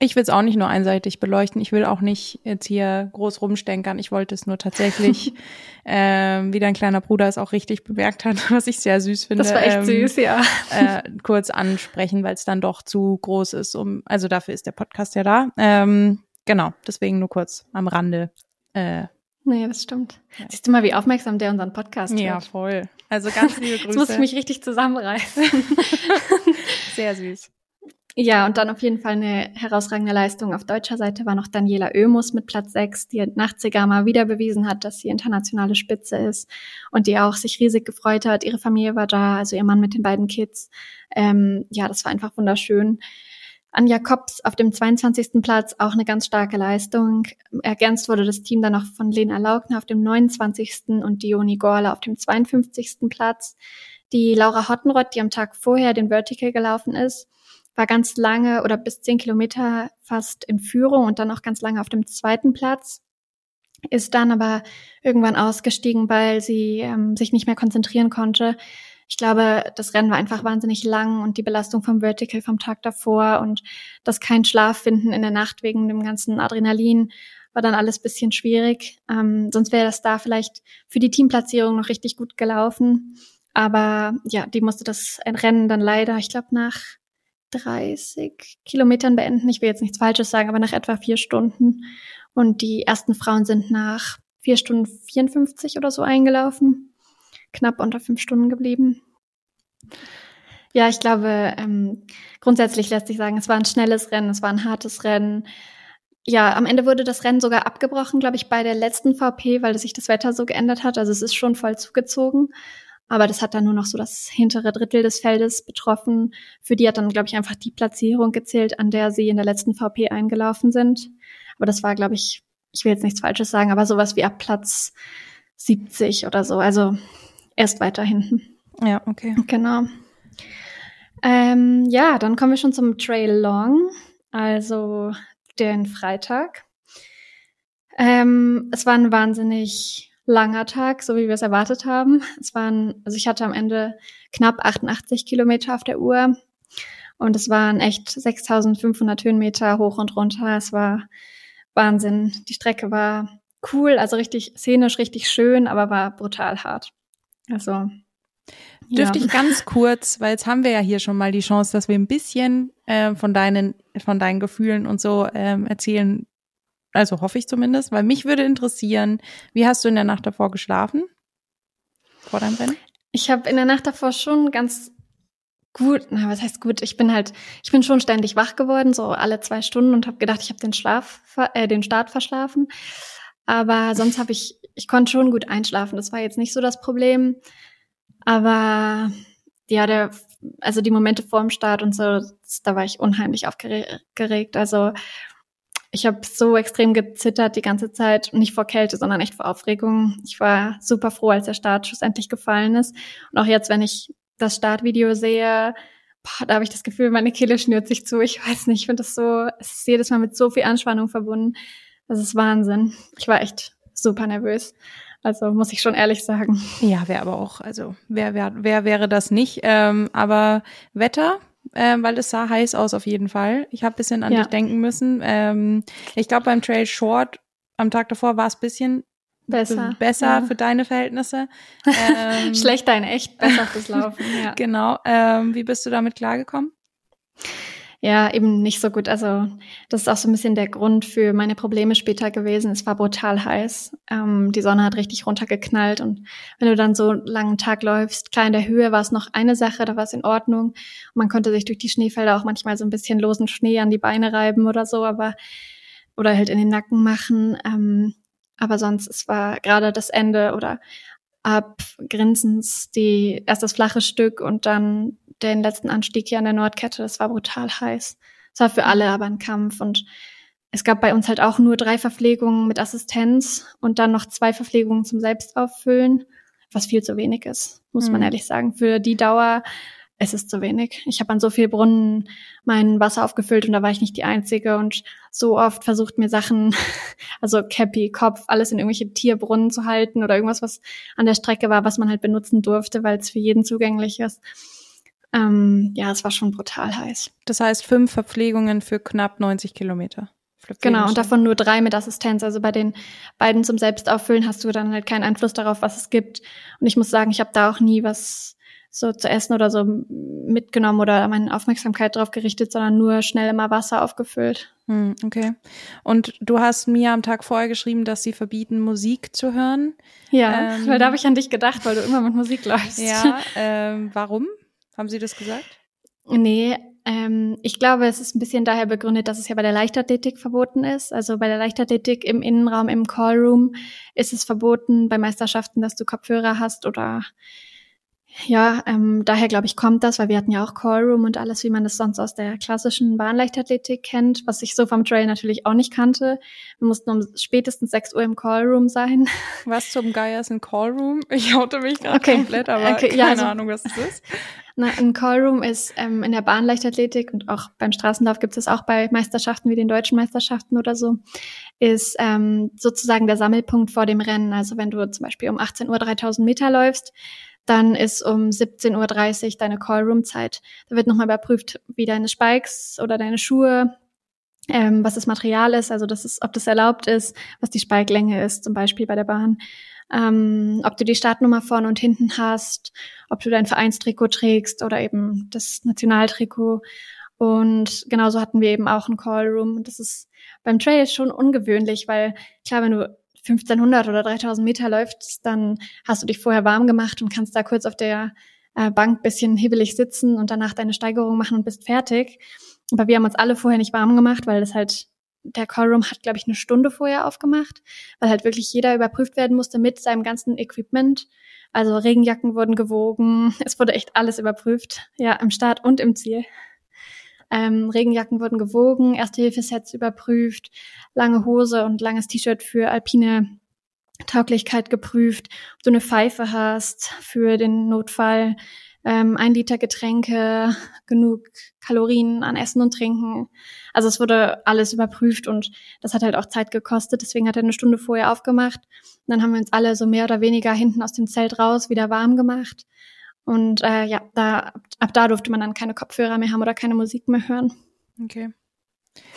Ich will es auch nicht nur einseitig beleuchten. Ich will auch nicht jetzt hier groß rumstenkern. Ich wollte es nur tatsächlich, [laughs] ähm, wie dein kleiner Bruder es auch richtig bemerkt hat, was ich sehr süß finde. Das war echt ähm, süß, ja. Äh, kurz ansprechen, weil es dann doch zu groß ist. Um, also dafür ist der Podcast ja da. Ähm, genau, deswegen nur kurz am Rande äh, Nee, das stimmt. Ja. Siehst du mal, wie aufmerksam der unseren Podcast hört. Ja, voll. Also ganz liebe Grüße. [laughs] Jetzt muss ich mich richtig zusammenreißen. [laughs] Sehr süß. Ja, und dann auf jeden Fall eine herausragende Leistung. Auf deutscher Seite war noch Daniela Oemus mit Platz 6, die nach Zegama wieder bewiesen hat, dass sie internationale Spitze ist und die auch sich riesig gefreut hat. Ihre Familie war da, also ihr Mann mit den beiden Kids. Ähm, ja, das war einfach wunderschön. Anja Kops auf dem 22. Platz auch eine ganz starke Leistung. Ergänzt wurde das Team dann noch von Lena Laugner auf dem 29. und Dioni Gorla auf dem 52. Platz. Die Laura Hottenrott, die am Tag vorher den Vertical gelaufen ist, war ganz lange oder bis 10 Kilometer fast in Führung und dann auch ganz lange auf dem zweiten Platz. Ist dann aber irgendwann ausgestiegen, weil sie ähm, sich nicht mehr konzentrieren konnte ich glaube, das Rennen war einfach wahnsinnig lang und die Belastung vom Vertical vom Tag davor und das kein Schlaf finden in der Nacht wegen dem ganzen Adrenalin war dann alles bisschen schwierig. Ähm, sonst wäre das da vielleicht für die Teamplatzierung noch richtig gut gelaufen. Aber ja, die musste das Rennen dann leider, ich glaube, nach 30 Kilometern beenden. Ich will jetzt nichts Falsches sagen, aber nach etwa vier Stunden. Und die ersten Frauen sind nach vier Stunden 54 oder so eingelaufen knapp unter fünf Stunden geblieben. Ja, ich glaube, ähm, grundsätzlich lässt sich sagen, es war ein schnelles Rennen, es war ein hartes Rennen. Ja, am Ende wurde das Rennen sogar abgebrochen, glaube ich, bei der letzten VP, weil sich das Wetter so geändert hat. Also es ist schon voll zugezogen. Aber das hat dann nur noch so das hintere Drittel des Feldes betroffen. Für die hat dann, glaube ich, einfach die Platzierung gezählt, an der sie in der letzten VP eingelaufen sind. Aber das war, glaube ich, ich will jetzt nichts Falsches sagen, aber sowas wie ab Platz 70 oder so. Also erst weiter hinten. Ja, okay. Genau. Ähm, ja, dann kommen wir schon zum Trail Long, also den Freitag. Ähm, es war ein wahnsinnig langer Tag, so wie wir es erwartet haben. Es waren, also ich hatte am Ende knapp 88 Kilometer auf der Uhr und es waren echt 6500 Höhenmeter hoch und runter. Es war Wahnsinn. Die Strecke war cool, also richtig szenisch, richtig schön, aber war brutal hart. Also Dürfte ja. ich ganz kurz, weil jetzt haben wir ja hier schon mal die Chance, dass wir ein bisschen äh, von deinen, von deinen Gefühlen und so ähm, erzählen. Also hoffe ich zumindest, weil mich würde interessieren, wie hast du in der Nacht davor geschlafen? Vor deinem Rennen? Ich habe in der Nacht davor schon ganz gut, na, was heißt gut? Ich bin halt, ich bin schon ständig wach geworden, so alle zwei Stunden und habe gedacht, ich habe den Schlaf, äh, den Start verschlafen. Aber sonst habe ich, ich konnte schon gut einschlafen. Das war jetzt nicht so das Problem. Aber ja, der, also die Momente vor dem Start und so, da war ich unheimlich aufgeregt. Also ich habe so extrem gezittert die ganze Zeit, nicht vor Kälte, sondern echt vor Aufregung. Ich war super froh, als der Start schlussendlich gefallen ist. Und auch jetzt, wenn ich das Startvideo sehe, boah, da habe ich das Gefühl, meine Kehle schnürt sich zu. Ich weiß nicht, ich finde das so, es ist jedes Mal mit so viel Anspannung verbunden. Das ist Wahnsinn. Ich war echt super nervös. Also muss ich schon ehrlich sagen. Ja, wer aber auch, also wer, wer, wer wäre das nicht? Ähm, aber Wetter, ähm, weil es sah heiß aus auf jeden Fall. Ich habe bisschen an Ja. dich denken müssen. Ähm, ich glaube, beim Trail Short am Tag davor war es bisschen Besser. besser Ja. für deine Verhältnisse. [laughs] Ähm, Schlechter in echt, besser fürs [laughs] Laufen. Ja. Genau. Ähm, wie bist du damit klargekommen? Ja, eben nicht so gut. Also das ist auch so ein bisschen der Grund für meine Probleme später gewesen. Es war brutal heiß. Ähm, die Sonne hat richtig runtergeknallt und wenn du dann so einen langen Tag läufst, klar in der Höhe war es noch eine Sache, da war es in Ordnung. Man konnte sich durch die Schneefelder auch manchmal so ein bisschen losen Schnee an die Beine reiben oder so, aber oder halt in den Nacken machen. Ähm, aber sonst, es war gerade das Ende oder ab Grinsens die erst das flache Stück und dann den letzten Anstieg hier an der Nordkette. Das war brutal heiß. Es war für alle aber ein Kampf und es gab bei uns halt auch nur drei Verpflegungen mit Assistenz und dann noch zwei Verpflegungen zum Selbstauffüllen, was viel zu wenig ist, muss man Hm. ehrlich sagen. Für die Dauer, es ist zu wenig. Ich habe an so viel Brunnen mein Wasser aufgefüllt und da war ich nicht die Einzige und so oft versucht mir Sachen, [laughs] also Cappy, Kopf, alles in irgendwelche Tierbrunnen zu halten oder irgendwas, was an der Strecke war, was man halt benutzen durfte, weil es für jeden zugänglich ist. Ähm, ja, es war schon brutal heiß. Das heißt fünf Verpflegungen für knapp 90 Kilometer. Genau, und davon nur drei mit Assistenz. Also bei den beiden zum Selbstauffüllen hast du dann halt keinen Einfluss darauf, was es gibt. Und ich muss sagen, ich habe da auch nie was so zu essen oder so mitgenommen oder meine Aufmerksamkeit drauf gerichtet, sondern nur schnell immer Wasser aufgefüllt. Hm, okay. Und du hast mir am Tag vorher geschrieben, dass sie verbieten, Musik zu hören. Ja, Ähm, weil da habe ich an dich gedacht, weil du immer mit Musik läufst. Ja, ähm, warum? Haben sie das gesagt? Nee, ähm, ich glaube, es ist ein bisschen daher begründet, dass es ja bei der Leichtathletik verboten ist. Also bei der Leichtathletik im Innenraum, im Callroom ist es verboten bei Meisterschaften, dass du Kopfhörer hast oder ja, ähm, daher glaube ich kommt das, weil wir hatten ja auch Callroom und alles, wie man das sonst aus der klassischen Bahnleichtathletik kennt, was ich so vom Trail natürlich auch nicht kannte. Wir mussten um spätestens 6 Uhr im Callroom sein. [laughs] Was zum Geier ist ein Callroom? Ich haute mich gerade Okay. komplett, aber Okay, keine ja, also- Ahnung, was das ist. Na, ein Callroom ist ähm, in der Bahnleichtathletik und auch beim Straßenlauf gibt es auch bei Meisterschaften wie den deutschen Meisterschaften oder so, ist ähm, sozusagen der Sammelpunkt vor dem Rennen. Also wenn du zum Beispiel um 18 Uhr 3000 Meter läufst, dann ist um 17.30 Uhr deine Callroom-Zeit. Da wird nochmal überprüft, wie deine Spikes oder deine Schuhe, ähm, was das Material ist, also das ist, ob das erlaubt ist, was die Spike-Länge ist, zum Beispiel bei der Bahn, ähm, ob du die Startnummer vorne und hinten hast, ob du dein Vereinstrikot trägst oder eben das Nationaltrikot. Und genauso hatten wir eben auch einen Callroom. Und das ist beim Trail schon ungewöhnlich, weil klar, wenn du 1500 oder 3000 Meter läufst, dann hast du dich vorher warm gemacht und kannst da kurz auf der äh, Bank bisschen hibbelig sitzen und danach deine Steigerung machen und bist fertig. Aber wir haben uns alle vorher nicht warm gemacht, weil das halt, der Callroom hat, glaube ich, eine Stunde vorher aufgemacht, weil halt wirklich jeder überprüft werden musste mit seinem ganzen Equipment. Also Regenjacken wurden gewogen, [laughs] es wurde echt alles überprüft, ja, im Start und im Ziel. Ähm, Regenjacken wurden gewogen, Erste-Hilfe-Sets überprüft, lange Hose und langes T-Shirt für alpine Tauglichkeit geprüft, ob du eine Pfeife hast für den Notfall, ähm, ein Liter Getränke, genug Kalorien an Essen und Trinken. Also es wurde alles überprüft und das hat halt auch Zeit gekostet. Deswegen hat er eine Stunde vorher aufgemacht. Und dann haben wir uns alle so mehr oder weniger hinten aus dem Zelt raus wieder warm gemacht. Und äh, ja, da, ab da durfte man dann keine Kopfhörer mehr haben oder keine Musik mehr hören. Okay.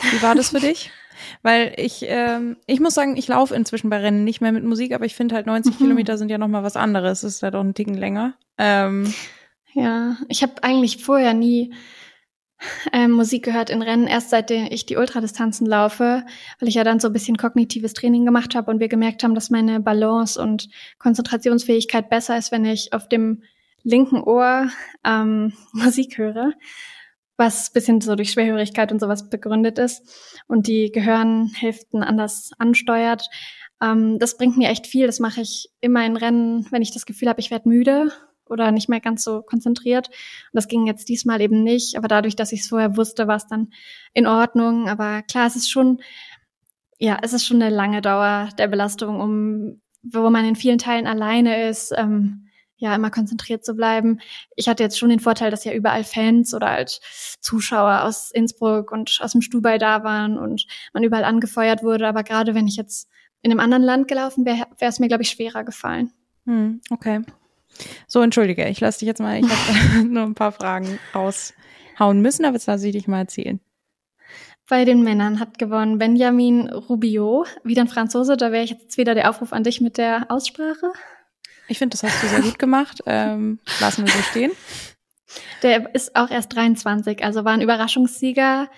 Wie war das für dich? [laughs] Weil ich, ähm, ich muss sagen, ich laufe inzwischen bei Rennen nicht mehr mit Musik, aber ich finde halt 90 mhm. Kilometer sind ja nochmal was anderes. Das ist halt auch ein Ticken länger. Ähm, ja, ich habe eigentlich vorher nie ähm, Musik gehört in Rennen, erst seitdem ich die Ultradistanzen laufe, weil ich ja dann so ein bisschen kognitives Training gemacht habe und wir gemerkt haben, dass meine Balance und Konzentrationsfähigkeit besser ist, wenn ich auf dem linken Ohr ähm, [laughs] Musik höre, was bisschen so durch Schwerhörigkeit und sowas begründet ist und die Gehirnhälften anders ansteuert. Ähm, das bringt mir echt viel. Das mache ich immer in Rennen, wenn ich das Gefühl habe, ich werde müde oder nicht mehr ganz so konzentriert. Und das ging jetzt diesmal eben nicht. Aber dadurch, dass ich es vorher wusste, war es dann in Ordnung. Aber klar, es ist schon, ja, es ist schon eine lange Dauer der Belastung, um, wo man in vielen Teilen alleine ist, ähm, ja, immer konzentriert zu bleiben. Ich hatte jetzt schon den Vorteil, dass ja überall Fans oder halt Zuschauer aus Innsbruck und aus dem Stubai da waren und man überall angefeuert wurde. Aber gerade wenn ich jetzt in einem anderen Land gelaufen wäre, wäre es mir, glaube ich, schwerer gefallen. Hm, okay. So, entschuldige, ich lasse dich jetzt mal, ich habe [laughs] [laughs] nur ein paar Fragen raushauen müssen, aber jetzt lasse ich dich mal erzählen. Bei den Männern hat gewonnen Benjamin Rubio, wieder ein Franzose, da wäre ich jetzt wieder der Aufruf an dich mit der Aussprache. Ich finde, das hast du sehr gut gemacht. Ähm, lassen wir so stehen. Der ist auch erst 23, also war ein Überraschungssieger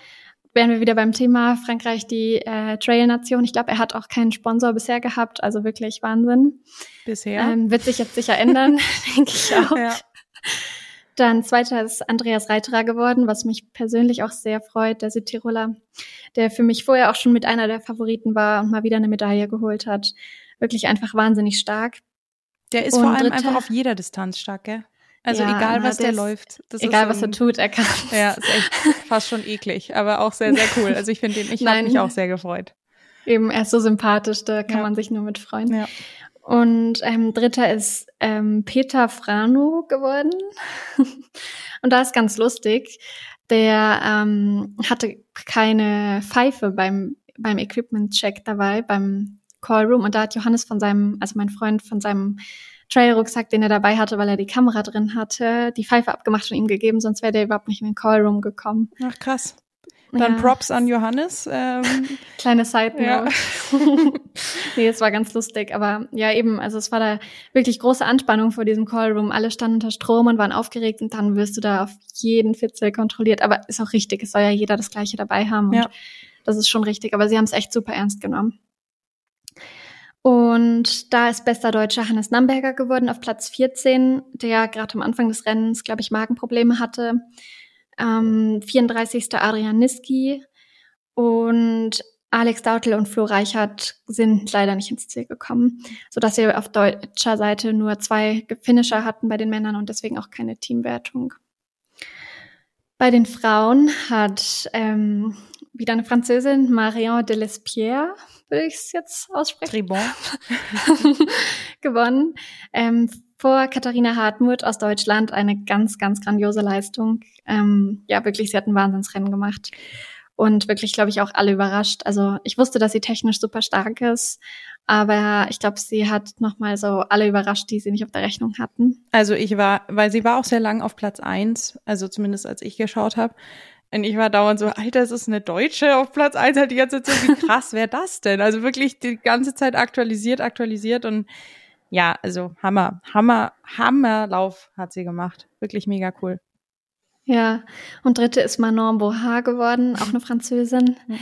wären wir wieder beim Thema Frankreich, die äh, Trail-Nation. Ich glaube, er hat auch keinen Sponsor bisher gehabt, also wirklich Wahnsinn. Bisher. Ähm, wird sich jetzt sicher ändern, [laughs] denke ich auch. Ja. Dann zweiter ist Andreas Reiterer geworden, was mich persönlich auch sehr freut, der Südtiroler, der für mich vorher auch schon mit einer der Favoriten war und mal wieder eine Medaille geholt hat. Wirklich einfach wahnsinnig stark. Der ist und vor allem dritter, einfach auf jeder Distanz stark, gell? Also ja, egal, was der, der läuft. egal, was er tut, er kann. [laughs] Ja, ist echt fast schon eklig, aber auch sehr, sehr cool. Also ich finde den, ich habe mich auch sehr gefreut. Eben, er ist so sympathisch, da kann ja. man sich nur mit freuen. Ja. Und ähm, dritter ist ähm, Peter Frano geworden. [laughs] Und da ist ganz lustig. Der ähm, hatte keine Pfeife beim, beim Equipment-Check dabei, beim Callroom. Und da hat Johannes von seinem, also mein Freund von seinem Trailrucksack, den er dabei hatte, weil er die Kamera drin hatte, die Pfeife abgemacht und ihm gegeben, sonst wäre der überhaupt nicht in den Callroom gekommen. Ach krass. Dann ja. Props an Johannes. Ähm. [laughs] Kleine Side ja. [laughs] nee, es war ganz lustig, aber ja eben, also es war da wirklich große Anspannung vor diesem Callroom. Alle standen unter Strom und waren aufgeregt und dann wirst du da auf jeden Fitzel kontrolliert. Aber ist auch richtig, es soll ja jeder das Gleiche dabei haben und ja. das ist schon richtig. Aber sie haben es echt super ernst genommen. Und da ist bester Deutscher Hannes Namberger geworden auf Platz 14, der gerade am Anfang des Rennens, glaube ich, Magenprobleme hatte. Ähm, 34. Adrian Niski und Alex Dautel und Flo Reichert sind leider nicht ins Ziel gekommen, sodass wir auf deutscher Seite nur zwei Finisher hatten bei den Männern und deswegen auch keine Teamwertung. Bei den Frauen hat ähm, wieder eine Französin, Marion de Lespierre, würde ich es jetzt aussprechen. Tribon. [laughs] gewonnen. Ähm, vor Katharina Hartmut aus Deutschland eine ganz, ganz grandiose Leistung. Ähm, ja, wirklich, sie hat ein Wahnsinnsrennen gemacht. Und wirklich, glaube ich, auch alle überrascht. Also ich wusste, dass sie technisch super stark ist, aber ich glaube, sie hat nochmal so alle überrascht, die sie nicht auf der Rechnung hatten. Also ich war, weil sie war auch sehr lang auf Platz eins, also zumindest als ich geschaut habe. Und ich war dauernd so, Alter, es ist eine Deutsche auf Platz eins halt die ganze Zeit so, wie krass wäre das denn? Also wirklich die ganze Zeit aktualisiert, aktualisiert und ja, also Hammer, Hammer, Hammerlauf hat sie gemacht. Wirklich mega cool. Ja, und dritte ist Manon Bohar geworden, auch eine Französin. [laughs]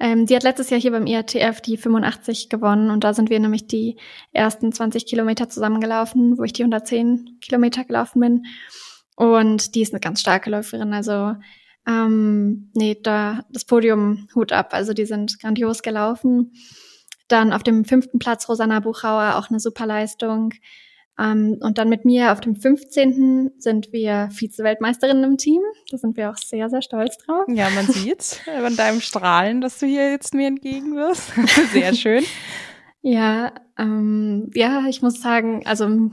Ähm, die hat letztes Jahr hier beim IATF die 85 gewonnen und da sind wir nämlich die ersten 20 Kilometer zusammengelaufen, wo ich die 110 Kilometer gelaufen bin. Und die ist eine ganz starke Läuferin, also ähm, nee, da das Podium Hut ab. Also die sind grandios gelaufen. Dann auf dem fünften Platz Rosanna Buchauer, auch eine super Leistung. Ähm, und dann mit mir auf dem 15. sind wir Vize-Weltmeisterinnen im Team. Da sind wir auch sehr, sehr stolz drauf. Ja, man sieht's [laughs] von deinem Strahlen, dass du hier jetzt mir entgegen wirst. [laughs] sehr schön. Ja, ähm, ja, ich muss sagen, also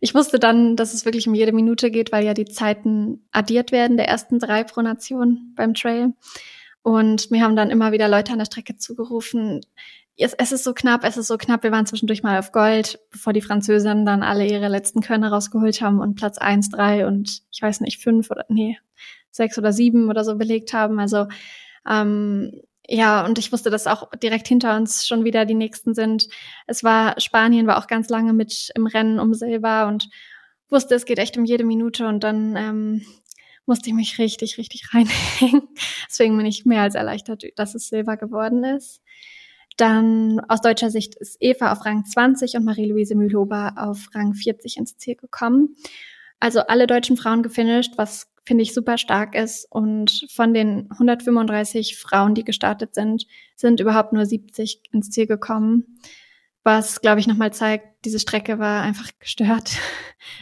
ich wusste dann, dass es wirklich um jede Minute geht, weil ja die Zeiten addiert werden der ersten drei pro Nation beim Trail. Und mir haben dann immer wieder Leute an der Strecke zugerufen, es, es ist so knapp, es ist so knapp. Wir waren zwischendurch mal auf Gold, bevor die Französinnen dann alle ihre letzten Körner rausgeholt haben und Platz eins, drei und ich weiß nicht, fünf oder nee, sechs oder sieben oder so belegt haben. Also ähm, ja, und ich wusste, dass auch direkt hinter uns schon wieder die nächsten sind. Es war, Spanien war auch ganz lange mit im Rennen um Silber und wusste, es geht echt um jede Minute und dann ähm, musste ich mich richtig, richtig [laughs] reinhängen. Deswegen bin ich mehr als erleichtert, dass es Silber geworden ist. Dann aus deutscher Sicht ist Eva auf Rang 20 und Marie-Louise Mühlhober auf Rang 40 ins Ziel gekommen. Also alle deutschen Frauen gefinisht, was finde ich super stark ist. Und von den 135 Frauen, die gestartet sind, sind überhaupt nur 70 ins Ziel gekommen. Was, glaube ich, nochmal zeigt, diese Strecke war einfach gestört. [laughs]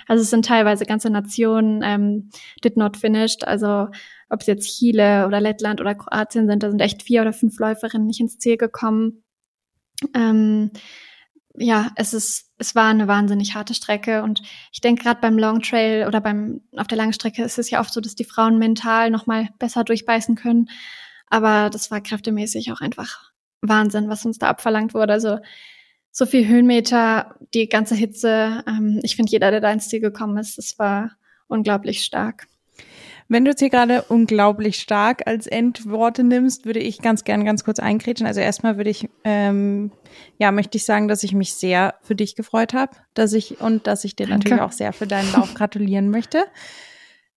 Also es sind teilweise ganze Nationen ähm, did not finished. Also ob es jetzt Chile oder Lettland oder Kroatien sind, da sind echt vier oder fünf Läuferinnen nicht ins Ziel gekommen. Ähm, ja, es ist, es war eine wahnsinnig harte Strecke und ich denke gerade beim Long Trail oder beim auf der langen Strecke ist es ja oft so, dass die Frauen mental noch mal besser durchbeißen können, aber das war kräftemäßig auch einfach Wahnsinn, was uns da abverlangt wurde. Also so viel Höhenmeter, die ganze Hitze. Ähm, ich finde, jeder, der da ins Ziel gekommen ist, das war unglaublich stark. Wenn du jetzt hier gerade unglaublich stark als Endworte nimmst, würde ich ganz gern ganz kurz einkrätschen. Also erstmal würde ich, ähm, ja, möchte ich sagen, dass ich mich sehr für dich gefreut habe, dass ich und dass ich dir Danke. natürlich auch sehr für deinen Lauf gratulieren möchte.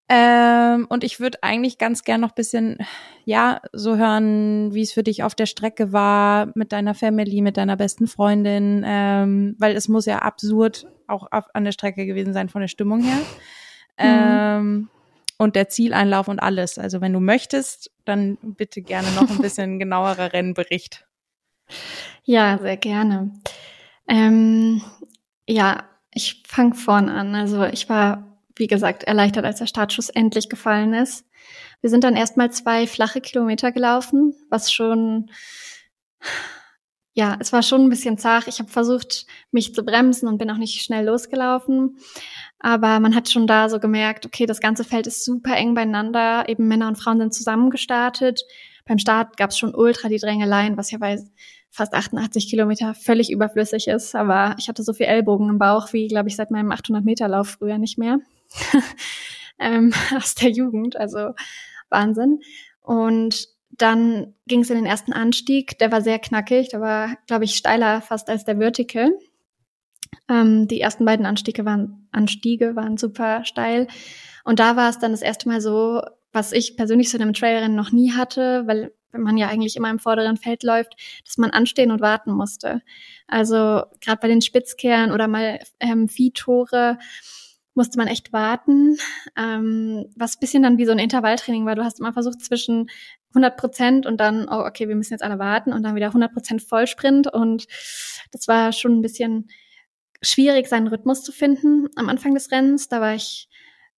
Ähm, und ich würde eigentlich ganz gern noch bisschen, ja, so hören, wie es für dich auf der Strecke war, mit deiner Family, mit deiner besten Freundin, ähm, weil es muss ja absurd auch auf, an der Strecke gewesen sein von der Stimmung her. Mhm. Ähm, und der Zieleinlauf und alles. Also wenn du möchtest, dann bitte gerne noch ein [laughs] bisschen genauerer Rennbericht. Ja, sehr gerne. Ähm, ja, ich fange vorn an. Also ich war, wie gesagt, erleichtert, als der Startschuss endlich gefallen ist. Wir sind dann erstmal zwei flache Kilometer gelaufen, was schon, ja, es war schon ein bisschen zart. Ich habe versucht, mich zu bremsen und bin auch nicht schnell losgelaufen. Aber man hat schon da so gemerkt, okay, das ganze Feld ist super eng beieinander. Eben Männer und Frauen sind zusammengestartet. Beim Start gab es schon ultra die Drängeleien, was ja bei fast 88 Kilometer völlig überflüssig ist. Aber ich hatte so viel Ellbogen im Bauch wie, glaube ich, seit meinem 800 Meter Lauf früher nicht mehr. [laughs] ähm, [laughs] aus der Jugend, also Wahnsinn. Und dann ging es in den ersten Anstieg. Der war sehr knackig. Der war, glaube ich, steiler fast als der Vertical. Ähm, die ersten beiden Anstiege waren, Anstiege waren super steil. Und da war es dann das erste Mal so, was ich persönlich in einem Trailrennen noch nie hatte, weil wenn man ja eigentlich immer im vorderen Feld läuft, dass man anstehen und warten musste. Also gerade bei den Spitzkehren oder mal ähm, Viehtore musste man echt warten, ähm, was bisschen dann wie so ein Intervalltraining war. Du hast immer versucht zwischen 100 Prozent und dann, oh, okay, wir müssen jetzt alle warten und dann wieder 100 Prozent Vollsprint und das war schon ein bisschen schwierig, seinen Rhythmus zu finden am Anfang des Rennens. Da war ich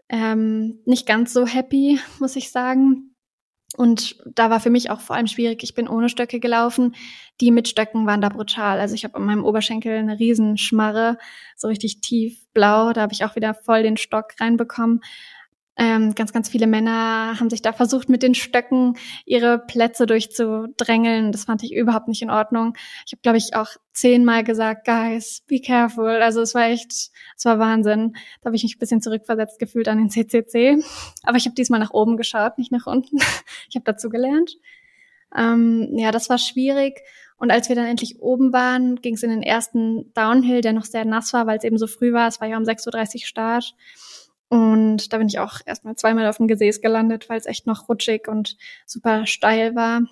ähm, nicht ganz so happy, [laughs] muss ich sagen. Und da war für mich auch vor allem schwierig, ich bin ohne Stöcke gelaufen. Die mit Stöcken waren da brutal. Also ich habe an meinem Oberschenkel eine Riesenschmarre, so richtig tief blau. Da habe ich auch wieder voll den Stock reinbekommen. Ähm, ganz, ganz viele Männer haben sich da versucht, mit den Stöcken ihre Plätze durchzudrängeln. Das fand ich überhaupt nicht in Ordnung. Ich habe, glaube ich, auch zehnmal gesagt, guys, be careful. Also es war echt, es war Wahnsinn. Da habe ich mich ein bisschen zurückversetzt gefühlt an den CCC. Aber ich habe diesmal nach oben geschaut, nicht nach unten. [laughs] Ich habe dazu gelernt. Ähm, ja, das war schwierig. Und als wir dann endlich oben waren, ging es in den ersten Downhill, der noch sehr nass war, weil es eben so früh war. Es war ja um 6.30 Uhr Start. Und da bin ich auch erstmal zweimal auf dem Gesäß gelandet, weil es echt noch rutschig und super steil war.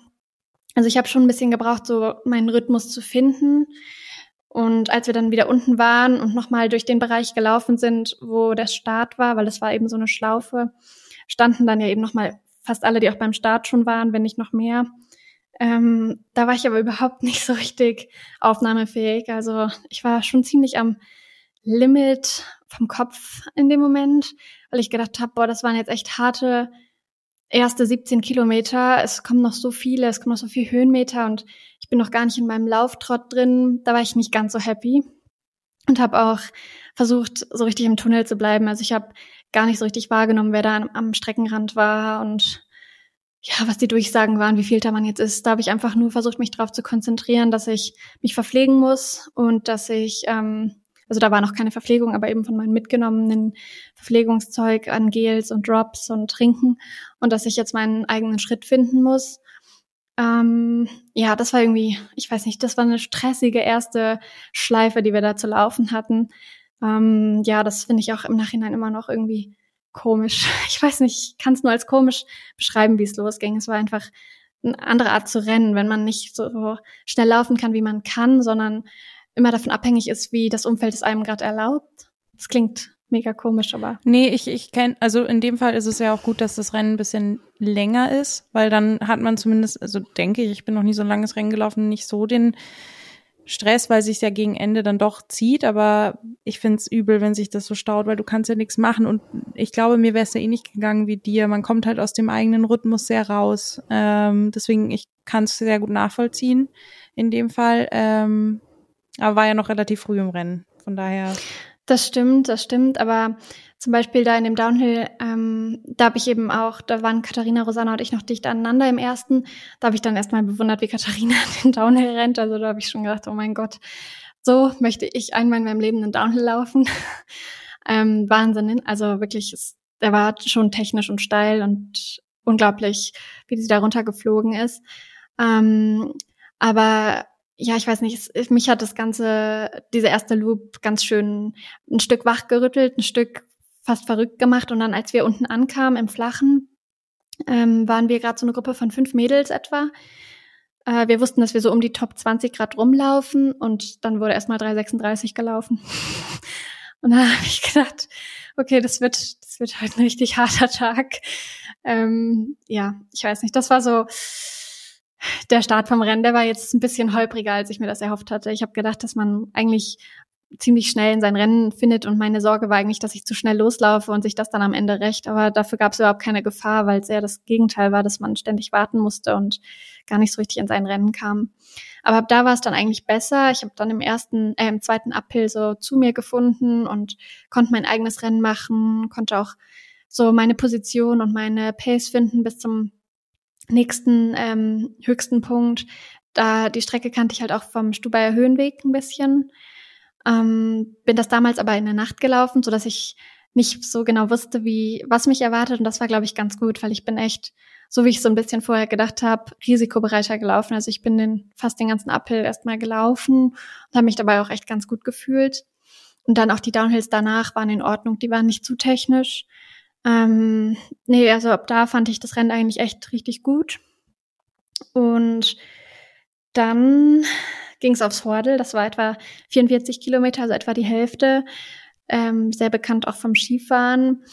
Also ich habe schon ein bisschen gebraucht, so meinen Rhythmus zu finden. Und als wir dann wieder unten waren und nochmal durch den Bereich gelaufen sind, wo der Start war, weil es war eben so eine Schlaufe, standen dann ja eben nochmal fast alle, die auch beim Start schon waren, wenn nicht noch mehr. Ähm, da war ich aber überhaupt [laughs] nicht so richtig aufnahmefähig. Also ich war schon ziemlich am Limit vom Kopf in dem Moment, weil ich gedacht habe, boah, das waren jetzt echt harte erste 17 Kilometer. Es kommen noch so viele, es kommen noch so viele Höhenmeter und ich bin noch gar nicht in meinem Lauftrott drin. Da war ich nicht ganz so happy und habe auch versucht, so richtig im Tunnel zu bleiben. Also ich habe gar nicht so richtig wahrgenommen, wer da am, am Streckenrand war und ja, was die Durchsagen waren, wie viel da man jetzt ist. Da habe ich einfach nur versucht, mich darauf zu konzentrieren, dass ich mich verpflegen muss und dass ich, ähm, also da war noch keine Verpflegung, aber eben von meinem mitgenommenen Verpflegungszeug an Gels und Drops und Trinken und dass ich jetzt meinen eigenen Schritt finden muss. Ähm, ja, das war irgendwie, ich weiß nicht, das war eine stressige erste Schleife, die wir da zu laufen hatten. Ähm, ja, das finde ich auch im Nachhinein immer noch irgendwie komisch. [laughs] Ich weiß nicht, ich kann es nur als komisch beschreiben, wie es losging. Es war einfach eine andere Art zu rennen, wenn man nicht so schnell laufen kann, wie man kann, sondern immer davon abhängig ist, wie das Umfeld es einem gerade erlaubt. Das klingt mega komisch, aber. Nee, ich, ich kenne, also in dem Fall ist es ja auch gut, dass das Rennen ein bisschen länger ist, weil dann hat man zumindest, also denke ich, ich bin noch nie so ein langes Rennen gelaufen, nicht so den Stress, weil sich ja gegen Ende dann doch zieht, aber ich find's übel, wenn sich das so staut, weil du kannst ja nichts machen und ich glaube, mir wäre es ja eh nicht gegangen wie dir. Man kommt halt aus dem eigenen Rhythmus sehr raus. Ähm, deswegen, ich kann es sehr gut nachvollziehen in dem Fall. Ähm, aber war ja noch relativ früh im Rennen, von daher. Das stimmt, das stimmt, aber zum Beispiel da in dem Downhill, ähm, da habe ich eben auch, da waren Katharina, Rosanna und ich noch dicht aneinander im ersten. Da habe ich dann erstmal bewundert, wie Katharina [laughs] den Downhill rennt. Also da habe ich schon gedacht, oh mein Gott, so möchte ich einmal in meinem Leben einen Downhill laufen. [laughs] ähm, Wahnsinn. Also wirklich, es, der war schon technisch und steil und unglaublich, wie sie da runtergeflogen ist. Ähm, aber ja, ich weiß nicht, es, mich hat das ganze, diese erste Loop ganz schön ein Stück wachgerüttelt, ein Stück fast verrückt gemacht. Und dann, als wir unten ankamen im Flachen, ähm, waren wir gerade so eine Gruppe von fünf Mädels etwa. Äh, wir wussten, dass wir so um die Top 20 Grad rumlaufen und dann wurde erstmal 336 gelaufen. [laughs] und dann habe ich gedacht, okay, das wird, das wird halt ein richtig harter Tag. Ähm, ja, ich weiß nicht, das war so der Start vom Rennen, der war jetzt ein bisschen holpriger, als ich mir das erhofft hatte. Ich habe gedacht, dass man eigentlich ziemlich schnell in sein Rennen findet und meine Sorge war eigentlich, dass ich zu schnell loslaufe und sich das dann am Ende rächt. Aber dafür gab es überhaupt keine Gefahr, weil es eher das Gegenteil war, dass man ständig warten musste und gar nicht so richtig in sein Rennen kam. Aber ab da war es dann eigentlich besser. Ich habe dann im ersten, äh, im zweiten Uphill so zu mir gefunden und konnte mein eigenes Rennen machen, konnte auch so meine Position und meine Pace finden bis zum nächsten ähm, höchsten Punkt. Da die Strecke kannte ich halt auch vom Stubaier Höhenweg ein bisschen. Ähm, bin das damals aber in der Nacht gelaufen, so dass ich nicht so genau wusste, wie was mich erwartet. Und das war, glaube ich, ganz gut, weil ich bin echt, so wie ich so ein bisschen vorher gedacht habe, risikobereiter gelaufen. Also ich bin den fast den ganzen Uphill erstmal gelaufen und habe mich dabei auch echt ganz gut gefühlt. Und dann auch die Downhills danach waren in Ordnung. Die waren nicht zu technisch. Ähm, nee, also ab da fand ich das Rennen eigentlich echt richtig gut. Und dann ging es aufs Hordel. Das war etwa 44 Kilometer, also etwa die Hälfte. Ähm, sehr bekannt auch vom Skifahren.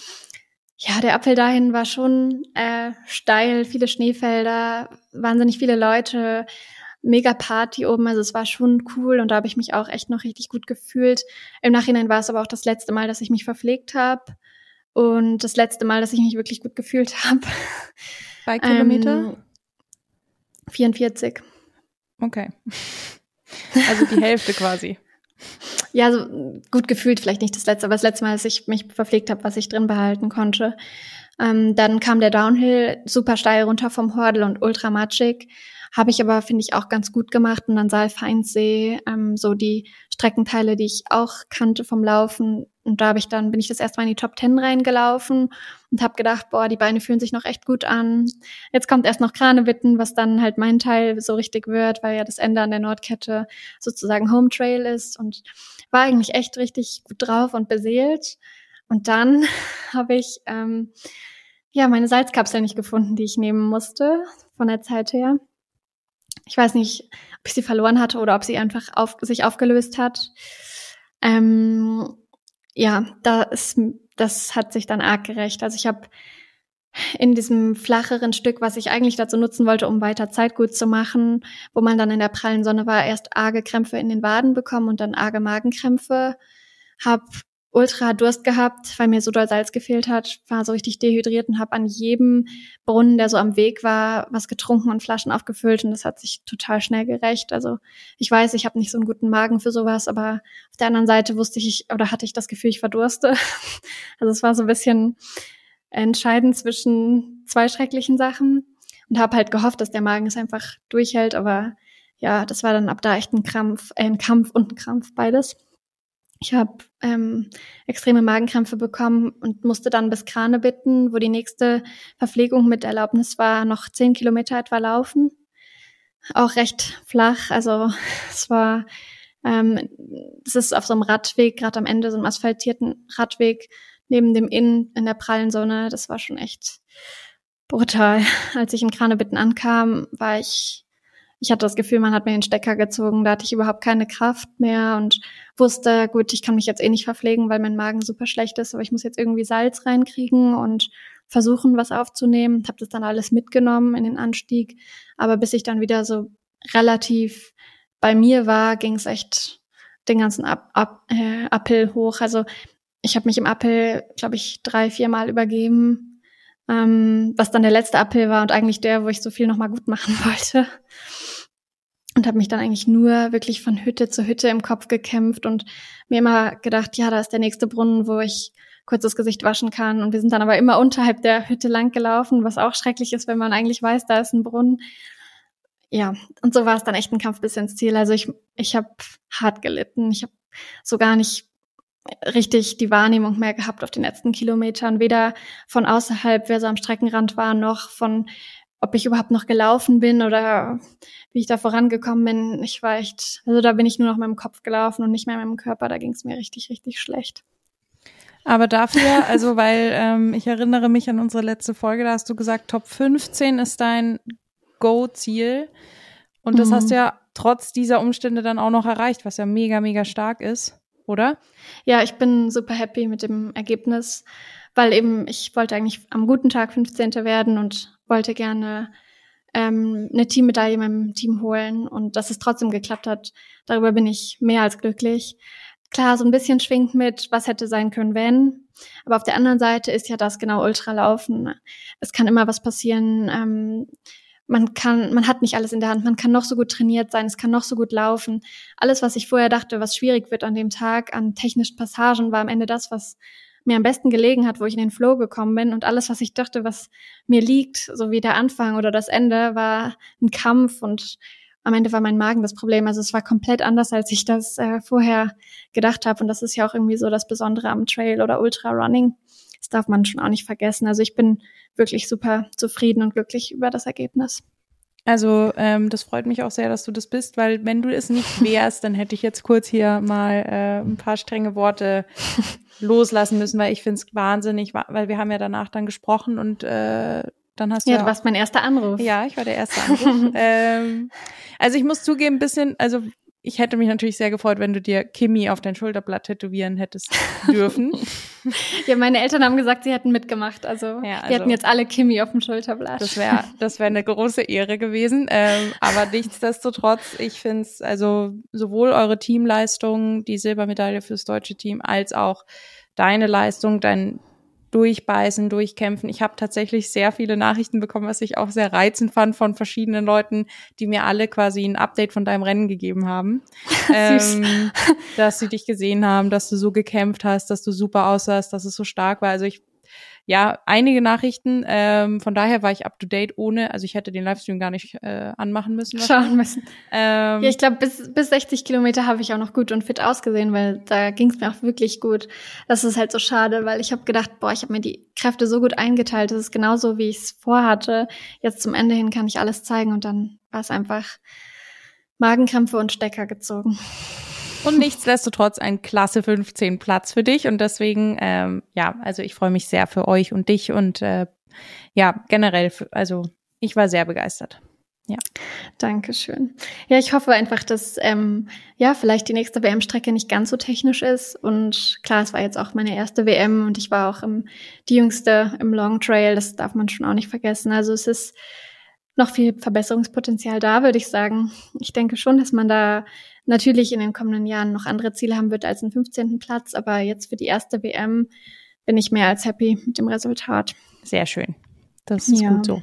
Ja, der Apfel dahin war schon äh, steil, viele Schneefelder, wahnsinnig viele Leute, mega Party oben. Also es war schon cool und da habe ich mich auch echt noch richtig gut gefühlt. Im Nachhinein war es aber auch das letzte Mal, dass ich mich verpflegt habe. Und das letzte Mal, dass ich mich wirklich gut gefühlt [laughs] habe. Bei Kilometer? Ähm, 44. Okay. Also die Hälfte quasi. [laughs] Ja, so gut gefühlt vielleicht nicht das letzte, aber das letzte Mal, dass ich mich verpflegt habe, was ich drin behalten konnte. Ähm, dann kam der Downhill super steil runter vom Hordel und ultra matschig. Habe ich aber, finde ich, auch ganz gut gemacht. Und dann Saalfeinsee, ähm, so die Streckenteile, die ich auch kannte vom Laufen. Und da habe ich dann, bin ich das erste Mal in die Top Ten reingelaufen und habe gedacht, boah, die Beine fühlen sich noch echt gut an. Jetzt kommt erst noch Kranewitten, was dann halt mein Teil so richtig wird, weil ja das Ende an der Nordkette sozusagen Home Trail ist und war eigentlich echt richtig gut drauf und beseelt. Und dann [laughs] habe ich ähm, ja meine Salzkapsel nicht gefunden, die ich nehmen musste von der Zeit her. Ich weiß nicht, ob ich sie verloren hatte oder ob sie einfach auf, sich aufgelöst hat. Ähm, ja, das, das hat sich dann arg gerecht. Also ich habe in diesem flacheren Stück, was ich eigentlich dazu nutzen wollte, um weiter Zeit gut zu machen, wo man dann in der prallen Sonne war, erst arge Krämpfe in den Waden bekommen und dann arge Magenkrämpfe. Hab ultra Durst gehabt, weil mir so doll Salz gefehlt hat, war so richtig dehydriert und habe an jedem Brunnen, der so am Weg war, was getrunken und Flaschen aufgefüllt und das hat sich total schnell gerecht. Also ich weiß, ich habe nicht so einen guten Magen für sowas, aber auf der anderen Seite wusste ich oder hatte ich das Gefühl, ich verdurste. [laughs] Also es war so ein bisschen entscheidend zwischen zwei schrecklichen Sachen und habe halt gehofft, dass der Magen es einfach durchhält, aber ja, das war dann ab da echt ein Krampf, äh, ein Kampf und ein Krampf beides. Ich habe ähm, extreme Magenkrämpfe bekommen und musste dann bis Krane bitten, wo die nächste Verpflegung mit Erlaubnis war, noch zehn Kilometer etwa laufen. Auch recht flach, also [laughs] es war, ähm, es ist auf so einem Radweg, gerade am Ende so einem asphaltierten Radweg neben dem Inn in der prallen Sonne. Das war schon echt brutal. [laughs] Als ich in Kranebitten ankam, war ich ich hatte das Gefühl, man hat mir den Stecker gezogen, da hatte ich überhaupt keine Kraft mehr und wusste, gut, ich kann mich jetzt eh nicht verpflegen, weil mein Magen super schlecht ist, aber ich muss jetzt irgendwie Salz reinkriegen und versuchen, was aufzunehmen. Habe das dann alles mitgenommen in den Anstieg, aber bis ich dann wieder so relativ bei mir war, ging es echt den ganzen Up, äh, Uphill hoch. Also ich habe mich im Uphill, glaube ich, drei, vier Mal übergeben, ähm, was dann der letzte Uphill war und eigentlich der, wo ich so viel nochmal gut machen [laughs] wollte und habe mich dann eigentlich nur wirklich von Hütte zu Hütte im Kopf gekämpft und mir immer gedacht, ja, da ist der nächste Brunnen, wo ich kurz das Gesicht waschen kann. Und wir sind dann aber immer unterhalb der Hütte lang gelaufen, was auch schrecklich ist, wenn man eigentlich weiß, da ist ein Brunnen. Ja, und so war es dann echt ein Kampf bis ins Ziel. Also ich, ich habe hart gelitten. Ich habe so gar nicht richtig die Wahrnehmung mehr gehabt auf den letzten Kilometern, weder von außerhalb, wer so am Streckenrand war, noch von ob ich überhaupt noch gelaufen bin oder wie ich da vorangekommen bin. Ich war echt, also da bin ich nur noch mit dem Kopf gelaufen und nicht mehr mit dem Körper. Da ging es mir richtig, richtig schlecht. Aber dafür, also weil ähm, ich erinnere mich an unsere letzte Folge, da hast du gesagt, Top 15 ist dein Go-Ziel. Und das mhm. hast du ja trotz dieser Umstände dann auch noch erreicht, was ja mega, mega stark ist, oder? Ja, ich bin super happy mit dem Ergebnis, weil eben ich wollte eigentlich am guten Tag 15. werden und wollte gerne ähm, eine Teammedaille meinem Team holen und dass es trotzdem geklappt hat, darüber bin ich mehr als glücklich. Klar, so ein bisschen schwingt mit, was hätte sein können, wenn. Aber auf der anderen Seite ist ja das genau Ultralaufen. Es kann immer was passieren. Ähm, man kann, man hat nicht alles in der Hand. Man kann noch so gut trainiert sein. Es kann noch so gut laufen. Alles, was ich vorher dachte, was schwierig wird an dem Tag, an technischen Passagen, war am Ende das, was mir am besten gelegen hat, wo ich in den Flow gekommen bin und alles, was ich dachte, was mir liegt, so wie der Anfang oder das Ende, war ein Kampf und am Ende war mein Magen das Problem. Also es war komplett anders, als ich das äh, vorher gedacht habe. Und das ist ja auch irgendwie so das Besondere am Trail oder Ultra Running. Das darf man schon auch nicht vergessen. Also ich bin wirklich super zufrieden und glücklich über das Ergebnis. Also ähm, das freut mich auch sehr, dass du das bist, weil wenn du es nicht wärst, dann hätte ich jetzt kurz hier mal äh, ein paar strenge Worte loslassen müssen, weil ich finde es wahnsinnig, weil wir haben ja danach dann gesprochen und äh, dann hast du ja, du warst mein erster Anruf. Ja, ich war der erste Anruf. [laughs] ähm, also ich muss zugeben, ein bisschen, also ich hätte mich natürlich sehr gefreut, wenn du dir Kimi auf dein Schulterblatt tätowieren hättest dürfen. [laughs] ja, meine Eltern haben gesagt, sie hätten mitgemacht. Also, ja, also wir hätten jetzt alle Kimi auf dem Schulterblatt. Das wäre das wäre eine große Ehre gewesen. Ähm, aber [laughs] nichtsdestotrotz, ich finde es, also sowohl eure Teamleistung, die Silbermedaille fürs deutsche Team, als auch deine Leistung, dein durchbeißen, durchkämpfen. Ich habe tatsächlich sehr viele Nachrichten bekommen, was ich auch sehr reizend fand von verschiedenen Leuten, die mir alle quasi ein Update von deinem Rennen gegeben haben. [laughs] ähm, dass sie dich gesehen haben, dass du so gekämpft hast, dass du super aussahst, dass es so stark war. Also ich ja, einige Nachrichten. Ähm, von daher war ich up to date ohne, also ich hätte den Livestream gar nicht äh, anmachen müssen. Schauen müssen. Ähm, ja, ich glaube, bis, bis 60 Kilometer habe ich auch noch gut und fit ausgesehen, weil da ging es mir auch wirklich gut. Das ist halt so schade, weil ich habe gedacht, boah, ich habe mir die Kräfte so gut eingeteilt. Das ist genauso, wie ich es vorhatte. Jetzt zum Ende hin kann ich alles zeigen und dann war es einfach Magenkrämpfe und Stecker gezogen. Und nichtsdestotrotz ein klasse 15 Platz für dich. Und deswegen, ähm, ja, also ich freue mich sehr für euch und dich und äh, ja, generell, für, also ich war sehr begeistert. Ja. Dankeschön. Ja, ich hoffe einfach, dass ähm, ja vielleicht die nächste WM-Strecke nicht ganz so technisch ist. Und klar, es war jetzt auch meine erste WM und ich war auch im, die jüngste im Long Trail. Das darf man schon auch nicht vergessen. Also es ist noch viel Verbesserungspotenzial da, würde ich sagen. Ich denke schon, dass man da natürlich in den kommenden Jahren noch andere Ziele haben wird als einen 15. Platz, aber jetzt für die erste WM bin ich mehr als happy mit dem Resultat. Sehr schön. Das ist ja. gut so.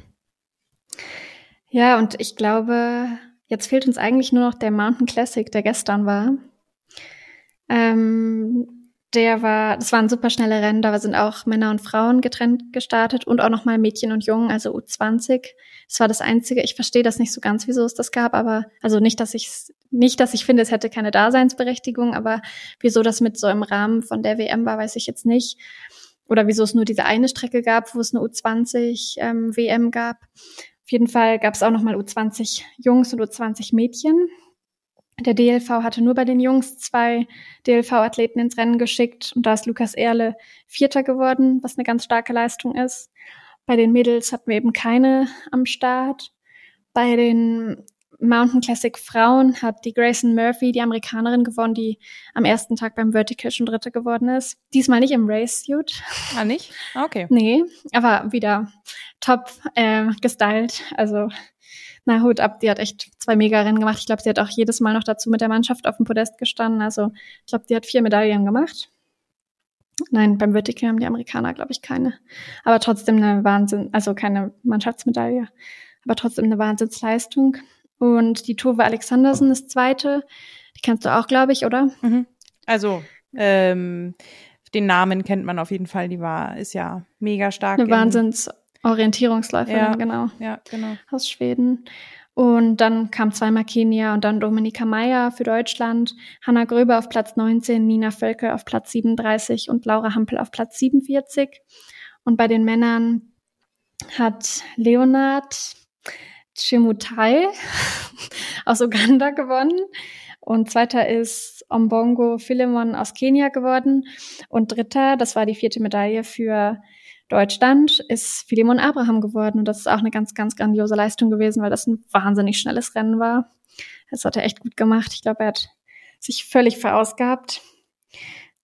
Ja, und ich glaube, jetzt fehlt uns eigentlich nur noch der Mountain Classic, der gestern war. Ähm, der war, das waren super schnelle Rennen, da sind auch Männer und Frauen getrennt gestartet und auch nochmal Mädchen und Jungen, also U20. Das war das Einzige. Ich verstehe das nicht so ganz, wieso es das gab, aber also nicht, dass ich nicht, dass ich finde, es hätte keine Daseinsberechtigung, aber wieso das mit so im Rahmen von der WM war, weiß ich jetzt nicht. Oder wieso es nur diese eine Strecke gab, wo es eine U20 ähm, WM gab. Auf jeden Fall gab es auch nochmal U20 Jungs und U20 Mädchen. Der DLV hatte nur bei den Jungs zwei DLV-Athleten ins Rennen geschickt und da ist Lukas Erle Vierter geworden, was eine ganz starke Leistung ist. Bei den Mädels hatten wir eben keine am Start. Bei den Mountain Classic Frauen hat die Grayson Murphy, die Amerikanerin, gewonnen, die am ersten Tag beim Vertical schon Dritte geworden ist. Diesmal nicht im Race-Suit. Ah, nicht? Ah, okay. Nee, aber wieder top äh, gestylt. Also na Hut ab, die hat echt zwei Mega-Rennen gemacht. Ich glaube, sie hat auch jedes Mal noch dazu mit der Mannschaft auf dem Podest gestanden. Also ich glaube, die hat vier Medaillen gemacht. Nein, beim Vertical haben die Amerikaner, glaube ich, keine. Aber trotzdem eine Wahnsinn, also keine Mannschaftsmedaille, aber trotzdem eine Wahnsinnsleistung. Und die Tove Alexandersen ist zweite. Die kennst du auch, glaube ich, oder? Mhm. Also, ähm, den Namen kennt man auf jeden Fall. Die war, ist ja mega stark. Eine Wahnsinns Orientierungsläuferin, ja, genau. Ja, genau. Aus Schweden. Und dann kam zweimal Kenia und dann Dominika Meyer für Deutschland, Hanna Gröber auf Platz 19, Nina Völke auf Platz 37 und Laura Hampel auf Platz 47. Und bei den Männern hat Leonard Chimutai [laughs] aus Uganda gewonnen. Und zweiter ist Ombongo Philemon aus Kenia geworden. Und dritter, das war die vierte Medaille für Deutschland ist Philemon Abraham geworden. Und das ist auch eine ganz, ganz grandiose Leistung gewesen, weil das ein wahnsinnig schnelles Rennen war. Das hat er echt gut gemacht. Ich glaube, er hat sich völlig verausgabt.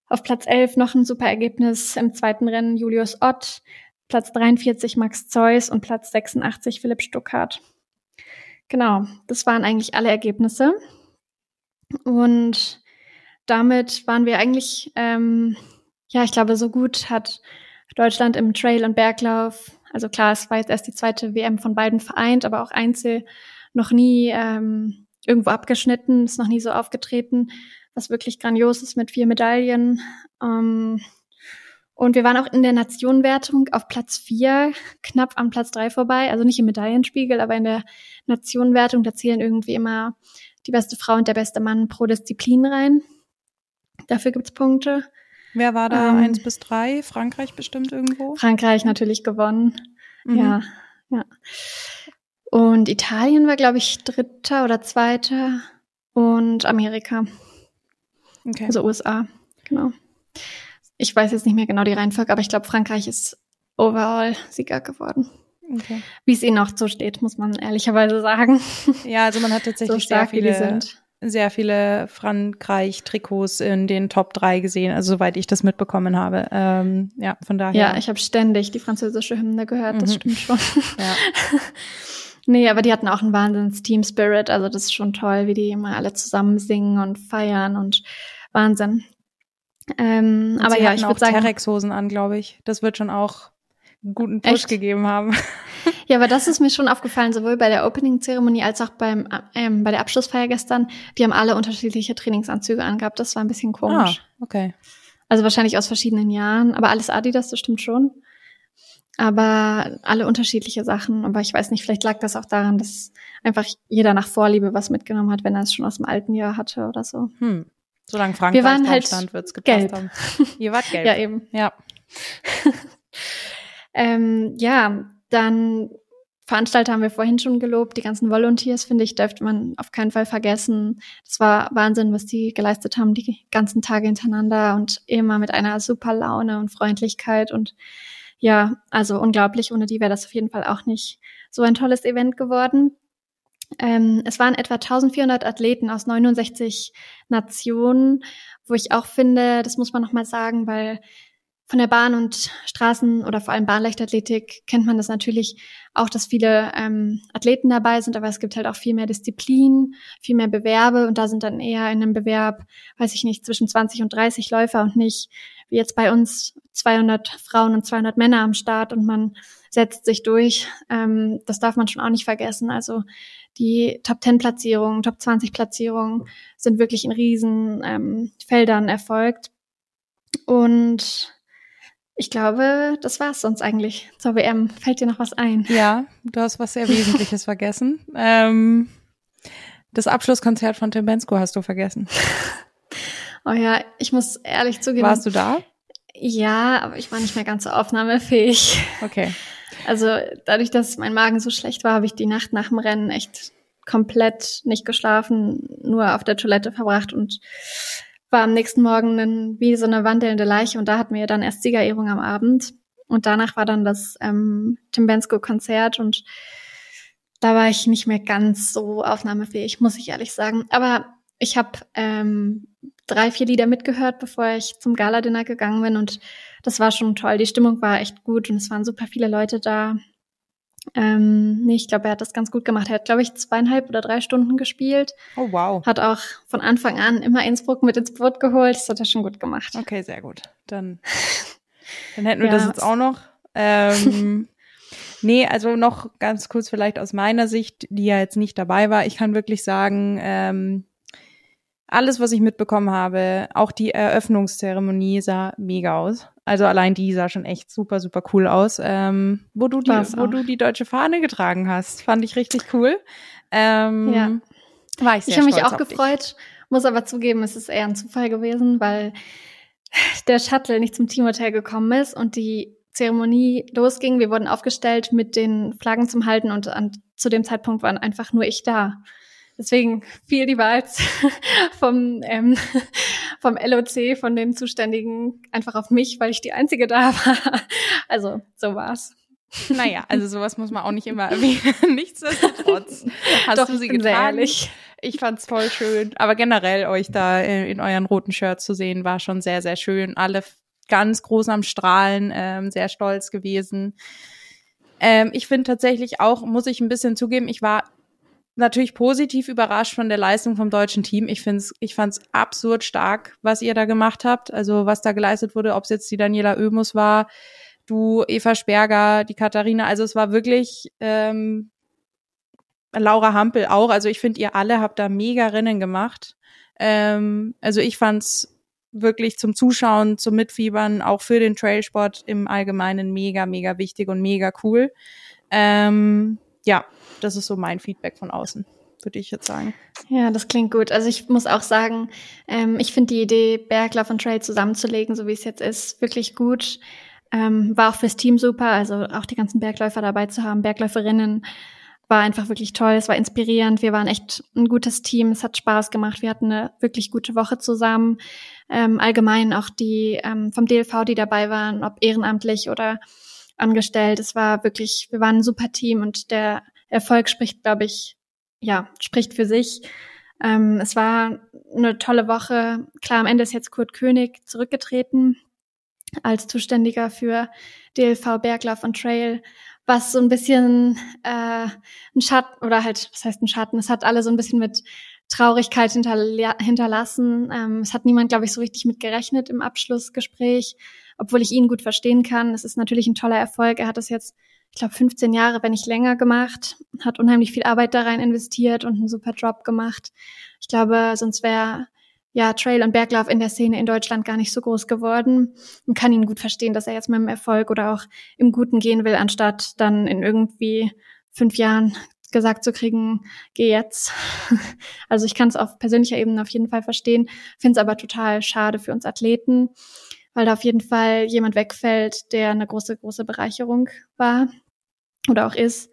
Auf Platz 11 noch ein super Ergebnis im zweiten Rennen Julius Ott, Platz 43 Max Zeus und Platz 86 Philipp Stuckart. Genau, das waren eigentlich alle Ergebnisse. Und damit waren wir eigentlich, ähm, ja, ich glaube, so gut hat Deutschland im Trail- und Berglauf. Also klar, es war jetzt erst die zweite WM von beiden vereint, aber auch Einzel noch nie ähm, irgendwo abgeschnitten, ist noch nie so aufgetreten, was wirklich grandios ist mit vier Medaillen. Ähm, und wir waren auch in der Nationenwertung auf Platz vier, knapp am Platz drei vorbei. Also nicht im Medaillenspiegel, aber in der Nationenwertung, da zählen irgendwie immer die beste Frau und der beste Mann pro Disziplin rein. Dafür gibt's Punkte. Wer war da? Ähm, eins bis drei? Frankreich bestimmt irgendwo? Frankreich natürlich gewonnen. Mhm. Ja, ja. Und Italien war, glaube ich, dritter oder zweiter. Und Amerika. Okay. Also USA, genau. Ich weiß jetzt nicht mehr genau die Reihenfolge, aber ich glaube, Frankreich ist overall Sieger geworden. Okay. Wie es ihnen auch so steht, muss man ehrlicherweise sagen. Ja, also man hat tatsächlich so stark, sehr viele, sehr viele Frankreich-Trikots in den Top 3 gesehen, also soweit ich das mitbekommen habe. Ähm, ja, von daher. Ja, ich habe ständig die französische Hymne gehört, das mhm. stimmt schon. [laughs] Ja. [laughs] nee, aber die hatten auch einen Wahnsinns-Team-Spirit, also das ist schon toll, wie die immer alle zusammen singen und feiern und Wahnsinn. Ähm, aber ja, ich würde sagen. Terex-Hosen an, glaube ich. Das wird schon auch einen guten Push Echt? gegeben haben. [laughs] Ja, aber das ist mir schon aufgefallen, sowohl bei der Opening-Zeremonie als auch beim, ähm, bei der Abschlussfeier gestern. Die haben alle unterschiedliche Trainingsanzüge angehabt. Das war ein bisschen komisch. Ah, okay. Also wahrscheinlich aus verschiedenen Jahren. Aber alles Adidas, das stimmt schon. Aber alle unterschiedliche Sachen. Aber ich weiß nicht, vielleicht lag das auch daran, dass einfach jeder nach Vorliebe was mitgenommen hat, wenn er es schon aus dem alten Jahr hatte oder so. Hm. Solange Frankreich Wir waren halt stand, wird's gepasst gelb. haben. [laughs] Ihr wart gelb. ja, eben. Ja. [laughs] ähm, ja, dann Veranstalter haben wir vorhin schon gelobt. Die ganzen Volunteers, finde ich, dürfte man auf keinen Fall vergessen. Das war Wahnsinn, was die geleistet haben, die ganzen Tage hintereinander und immer mit einer super Laune und Freundlichkeit. Und ja, also unglaublich. Ohne die wäre das auf jeden Fall auch nicht so ein tolles Event geworden. Ähm, es waren etwa 1400 Athleten aus 69 Nationen, wo ich auch finde, das muss man nochmal sagen, weil von der Bahn- und Straßen- oder vor allem Bahnleichtathletik kennt man das natürlich auch, dass viele ähm, Athleten dabei sind, aber es gibt halt auch viel mehr Disziplinen, viel mehr Bewerbe und da sind dann eher in einem Bewerb, weiß ich nicht, zwischen 20 und 30 Läufer und nicht wie jetzt bei uns 200 Frauen und 200 Männer am Start und man setzt sich durch. Ähm, das darf man schon auch nicht vergessen. Also die Top 10 Platzierungen, Top 20 Platzierungen sind wirklich in riesen ähm, Feldern erfolgt. Und ich glaube, das war's sonst eigentlich zur WM. Fällt dir noch was ein? Ja, du hast was sehr Wesentliches [laughs] vergessen. Ähm, das Abschlusskonzert von Tim Bensko hast du vergessen. Oh ja, ich muss ehrlich zugeben. Warst du da? Ja, aber ich war nicht mehr ganz so aufnahmefähig. Okay. Also dadurch, dass mein Magen so schlecht war, habe ich die Nacht nach dem Rennen echt komplett nicht geschlafen, nur auf der Toilette verbracht und war am nächsten Morgen dann wie so eine wandelnde Leiche und da hatten wir dann erst Siegerehrung am Abend und danach war dann das ähm, Tim Bensko Konzert und da war ich nicht mehr ganz so aufnahmefähig, muss ich ehrlich sagen. Aber ich habe ähm, drei, vier Lieder mitgehört, bevor ich zum Gala-Dinner gegangen bin und das war schon toll. Die Stimmung war echt gut und es waren super viele Leute da. Ähm, nee, ich glaube, er hat das ganz gut gemacht. Er hat, glaube ich, zweieinhalb oder drei Stunden gespielt. Oh, wow. Hat auch von Anfang an immer Innsbruck mit ins Boot geholt. Das hat er schon gut gemacht. Okay, sehr gut. Dann, [laughs] dann hätten wir ja, das jetzt auch noch. Ähm, [laughs] nee, also noch ganz kurz vielleicht aus meiner Sicht, die ja jetzt nicht dabei war. Ich kann wirklich sagen, ähm, alles, was ich mitbekommen habe, auch die Eröffnungszeremonie sah mega aus. Also allein die sah schon echt super, super cool aus. Ähm, wo du die, wo du die deutsche Fahne getragen hast, fand ich richtig cool. Ähm, ja. War ich sehr ich habe mich auch gefreut, dich. muss aber zugeben, es ist eher ein Zufall gewesen, weil der Shuttle nicht zum Teamhotel gekommen ist und die Zeremonie losging. Wir wurden aufgestellt mit den Flaggen zum Halten und an, zu dem Zeitpunkt war einfach nur ich da. Deswegen fiel die Wahl [laughs] vom, ähm, vom LOC, von den Zuständigen, einfach auf mich, weil ich die Einzige da war. Also, so war's. Naja, also sowas muss man auch nicht immer erwähnen. [laughs] Nichtsdestotrotz hast Doch, du sie getan. Ich fand's voll schön. Aber generell euch da in euren roten Shirts zu sehen, war schon sehr, sehr schön. Alle ganz groß am Strahlen, ähm, sehr stolz gewesen. Ähm, ich finde tatsächlich auch, muss ich ein bisschen zugeben, ich war natürlich positiv überrascht von der Leistung vom deutschen Team. Ich finde ich fand's absurd stark, was ihr da gemacht habt. Also was da geleistet wurde, ob es jetzt die Daniela Oemus war, du, Eva Sperger, die Katharina. Also es war wirklich ähm, Laura Hampel auch. Also ich finde, ihr alle habt da mega Rennen gemacht. Ähm, also ich fand's wirklich zum Zuschauen, zum Mitfiebern, auch für den Trailsport im Allgemeinen mega, mega wichtig und mega cool. Ähm, ja, das ist so mein Feedback von außen, würde ich jetzt sagen. Ja, das klingt gut. Also ich muss auch sagen, ähm, ich finde die Idee, Berglauf und Trail zusammenzulegen, so wie es jetzt ist, wirklich gut. Ähm, war auch fürs Team super, also auch die ganzen Bergläufer dabei zu haben, Bergläuferinnen, war einfach wirklich toll. Es war inspirierend. Wir waren echt ein gutes Team. Es hat Spaß gemacht. Wir hatten eine wirklich gute Woche zusammen. Ähm, allgemein auch die ähm, vom DLV, die dabei waren, ob ehrenamtlich oder angestellt. Es war wirklich, wir waren ein super Team und der Erfolg spricht, glaube ich, ja, spricht für sich. Ähm, es war eine tolle Woche. Klar, am Ende ist jetzt Kurt König zurückgetreten als Zuständiger für DLV Berglauf und Trail, was so ein bisschen äh, ein Schatten oder halt, was heißt ein Schatten? Es hat alle so ein bisschen mit Traurigkeit hinterla hinterlassen. Ähm, es hat niemand, glaube ich, so richtig mit gerechnet im Abschlussgespräch obwohl ich ihn gut verstehen kann. Es ist natürlich ein toller Erfolg. Er hat das jetzt, ich glaube, 15 Jahre, wenn nicht länger gemacht, hat unheimlich viel Arbeit da rein investiert und einen super Job gemacht. Ich glaube, sonst wäre ja Trail und Berglauf in der Szene in Deutschland gar nicht so groß geworden und kann ihn gut verstehen, dass er jetzt mit dem Erfolg oder auch im Guten gehen will, anstatt dann in irgendwie fünf Jahren gesagt zu kriegen, geh jetzt. [laughs] Also ich kann es auf persönlicher Ebene auf jeden Fall verstehen, finde es aber total schade für uns Athleten weil da auf jeden Fall jemand wegfällt, der eine große, große Bereicherung war oder auch ist.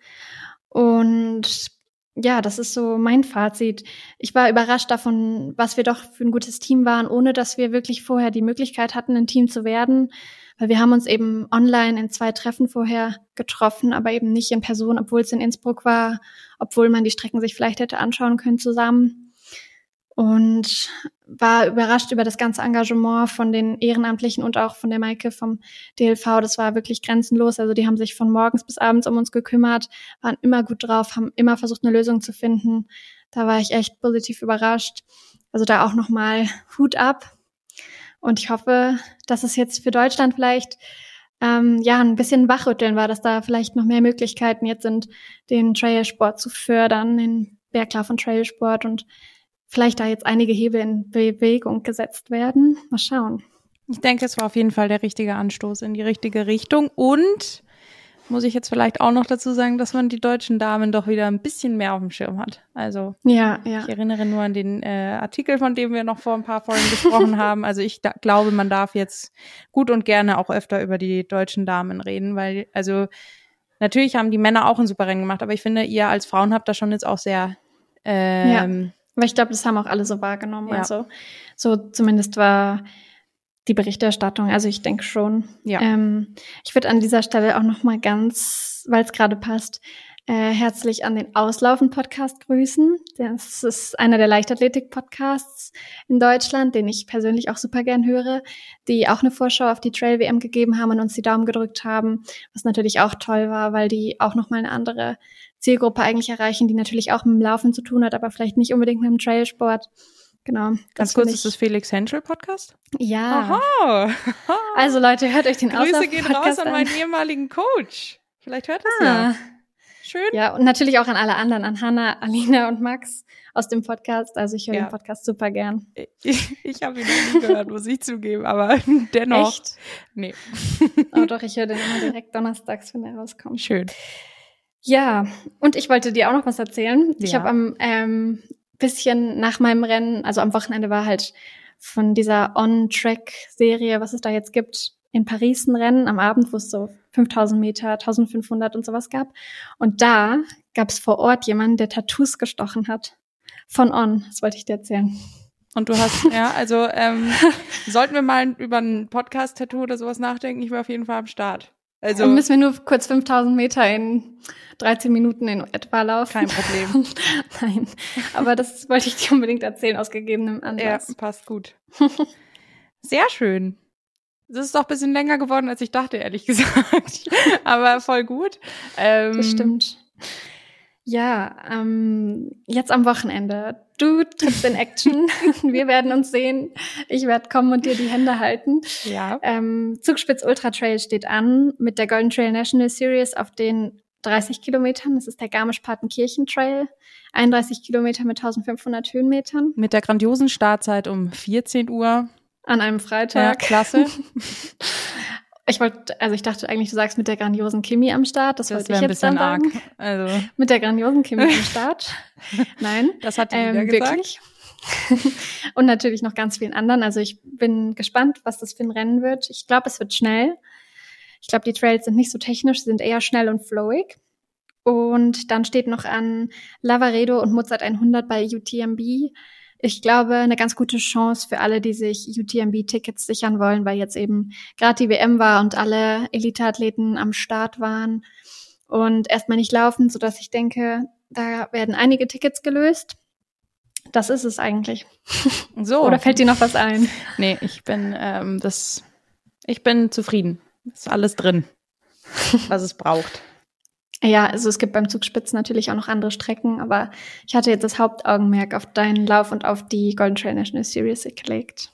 Und ja, das ist so mein Fazit. Ich war überrascht davon, was wir doch für ein gutes Team waren, ohne dass wir wirklich vorher die Möglichkeit hatten, ein Team zu werden. Weil wir haben uns eben online in zwei Treffen vorher getroffen, aber eben nicht in Person, obwohl es in Innsbruck war, obwohl man die Strecken sich vielleicht hätte anschauen können zusammen. Und war überrascht über das ganze Engagement von den Ehrenamtlichen und auch von der Maike vom DLV. Das war wirklich grenzenlos. Also die haben sich von morgens bis abends um uns gekümmert, waren immer gut drauf, haben immer versucht, eine Lösung zu finden. Da war ich echt positiv überrascht. Also da auch nochmal Hut ab. Und ich hoffe, dass es jetzt für Deutschland vielleicht ähm, ja ein bisschen wachrütteln war, dass da vielleicht noch mehr Möglichkeiten jetzt sind, den Trailsport zu fördern, den Berglauf und Trailsport und vielleicht da jetzt einige Hebel in Bewegung gesetzt werden. Mal schauen. Ich denke, es war auf jeden Fall der richtige Anstoß in die richtige Richtung. Und muss ich jetzt vielleicht auch noch dazu sagen, dass man die deutschen Damen doch wieder ein bisschen mehr auf dem Schirm hat. Also ja, ja. ich erinnere nur an den äh, Artikel, von dem wir noch vor ein paar Folgen gesprochen [laughs] haben. Also ich da, glaube, man darf jetzt gut und gerne auch öfter über die deutschen Damen reden, weil also natürlich haben die Männer auch ein super Rennen gemacht, aber ich finde, ihr als Frauen habt da schon jetzt auch sehr ähm, ja aber ich glaube, das haben auch alle so wahrgenommen. Ja. Also so zumindest war die Berichterstattung. Also ich denke schon. Ja. Ähm, ich würde an dieser Stelle auch noch mal ganz, weil es gerade passt, äh, herzlich an den Auslaufen-Podcast grüßen. Das ist einer der Leichtathletik-Podcasts in Deutschland, den ich persönlich auch super gern höre, die auch eine Vorschau auf die Trail-WM gegeben haben und uns die Daumen gedrückt haben, was natürlich auch toll war, weil die auch nochmal eine andere Zielgruppe eigentlich erreichen, die natürlich auch mit dem Laufen zu tun hat, aber vielleicht nicht unbedingt mit dem Trailsport. Genau. Ganz kurz, ist das Felix Henschel Podcast? Ja. Aha. [laughs] Also Leute, hört euch den Grüße gehen raus an, an meinen ehemaligen Coach. Vielleicht hört es ah. ja. Schön. Ja, und natürlich auch an alle anderen, an Hanna, Alina und Max aus dem Podcast. Also ich höre ja. den Podcast super gern. Ich, ich habe ihn noch nie gehört, muss ich zugeben, aber [laughs] dennoch. Echt? Nee. Oh doch, ich höre den immer direkt donnerstags, wenn er rauskommt. Schön. Ja, und ich wollte dir auch noch was erzählen. Ja. Ich habe am ähm, bisschen nach meinem Rennen, also am Wochenende war halt von dieser On-Track-Serie, was es da jetzt gibt, in Paris ein Rennen am Abend, wo es so 5000 Meter, 1500 und sowas gab. Und da gab es vor Ort jemanden, der Tattoos gestochen hat. Von On, das wollte ich dir erzählen. Und du hast, ja, also ähm, [laughs] sollten wir mal über ein Podcast-Tattoo oder sowas nachdenken, ich war auf jeden Fall am Start. Also und müssen wir nur kurz 5000 Meter in 13 Minuten in etwa laufen. Kein Problem. [laughs] Nein, aber das wollte ich dir unbedingt erzählen aus gegebenem Anlass. Ja, passt gut. [laughs] Sehr schön. Das ist doch ein bisschen länger geworden, als ich dachte, ehrlich [laughs] gesagt. aber voll gut. Ähm, das stimmt. Ja, ähm, jetzt am Wochenende. Du trittst in Action. [laughs] Wir werden uns sehen. Ich werde kommen und dir die Hände halten. Ja. Ähm, Zugspitz Ultra Trail steht an mit der Golden Trail National Series auf den 30 Kilometern. Das ist der Garmisch-Partenkirchen Trail. 31 Kilometer mit 1500 Höhenmetern. Mit der grandiosen Startzeit um 14 Uhr. An einem Freitag. Ja, klasse. [laughs] Ich wollte, also ich dachte eigentlich, du sagst mit der grandiosen Kimi am Start. Das, das wollte ich jetzt dann sagen. Arg. Also. Mit der grandiosen Kimi am [laughs] Start. Nein. Das hat die ähm, gesagt. Wirklich. [laughs] Und natürlich noch ganz vielen anderen. Also ich bin gespannt, was das für ein Rennen wird. Ich glaube, es wird schnell. Ich glaube, die Trails sind nicht so technisch, sind eher schnell und flowig. Und dann steht noch an Lavaredo und Mozart 100 bei UTMB ich glaube, eine ganz gute Chance für alle, die sich UTMB-Tickets sichern wollen, weil jetzt eben gerade die WM war und alle Elite-Athleten am Start waren und erstmal nicht laufen, sodass ich denke, da werden einige Tickets gelöst. Das ist es eigentlich. [laughs] So. Oder fällt dir noch was ein? Nee, ich bin ähm, das, ich bin zufrieden. Ist alles drin, was es braucht. Ja, also es gibt beim Zugspitz natürlich auch noch andere Strecken, aber ich hatte jetzt das Hauptaugenmerk auf deinen Lauf und auf die Golden Trail National Series gelegt.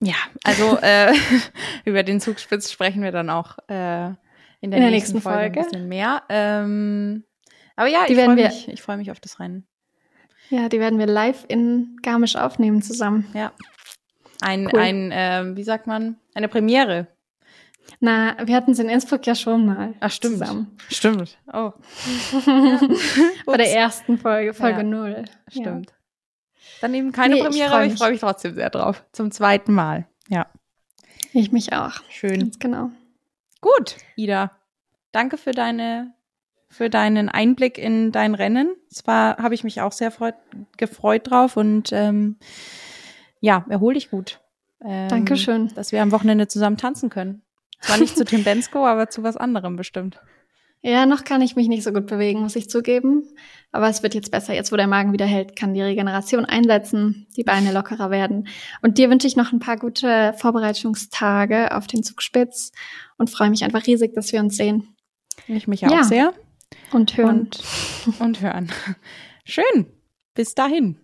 Ja, also [laughs] äh, [laughs] über den Zugspitz sprechen wir dann auch äh, in, der, in der nächsten, nächsten, Folge, Folge ein bisschen mehr. Ähm, aber ja, die ich freue mich, ich freu mich auf das Rennen. Ja, die werden wir live in Garmisch aufnehmen zusammen. Ja. Ein, cool. ein äh, wie sagt man, eine Premiere. Na, wir hatten es in Innsbruck ja schon mal. Ach, stimmt. Zusammen. Stimmt. Oh. [laughs] Bei der ersten Folge, Folge ja. 0. Stimmt. Ja. Dann eben keine nee, Premiere, aber ich freue mich trotzdem sehr drauf. Zum zweiten Mal. Ja. Ich mich auch. Schön. Ganz genau. Gut, Ida. Danke für deine für deinen Einblick in dein Rennen. Zwar habe ich mich auch sehr freut, gefreut drauf und ähm, ja, erhol dich gut. Ähm, Dankeschön. Dass wir am Wochenende zusammen tanzen können. Zwar nicht zu Tim Bensko, [laughs] aber zu was anderem bestimmt. Ja, noch kann ich mich nicht so gut bewegen, muss ich zugeben. Aber es wird jetzt besser. Jetzt, wo der Magen wieder hält, kann die Regeneration einsetzen, die Beine lockerer werden. Und dir wünsche ich noch ein paar gute Vorbereitungstage auf den Zugspitz und freue mich einfach riesig, dass wir uns sehen. Ich mich auch ja. sehr. Und hören. Und, und hören. [laughs] Schön. Bis dahin.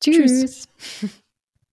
Tschüss. Tschüss. [laughs]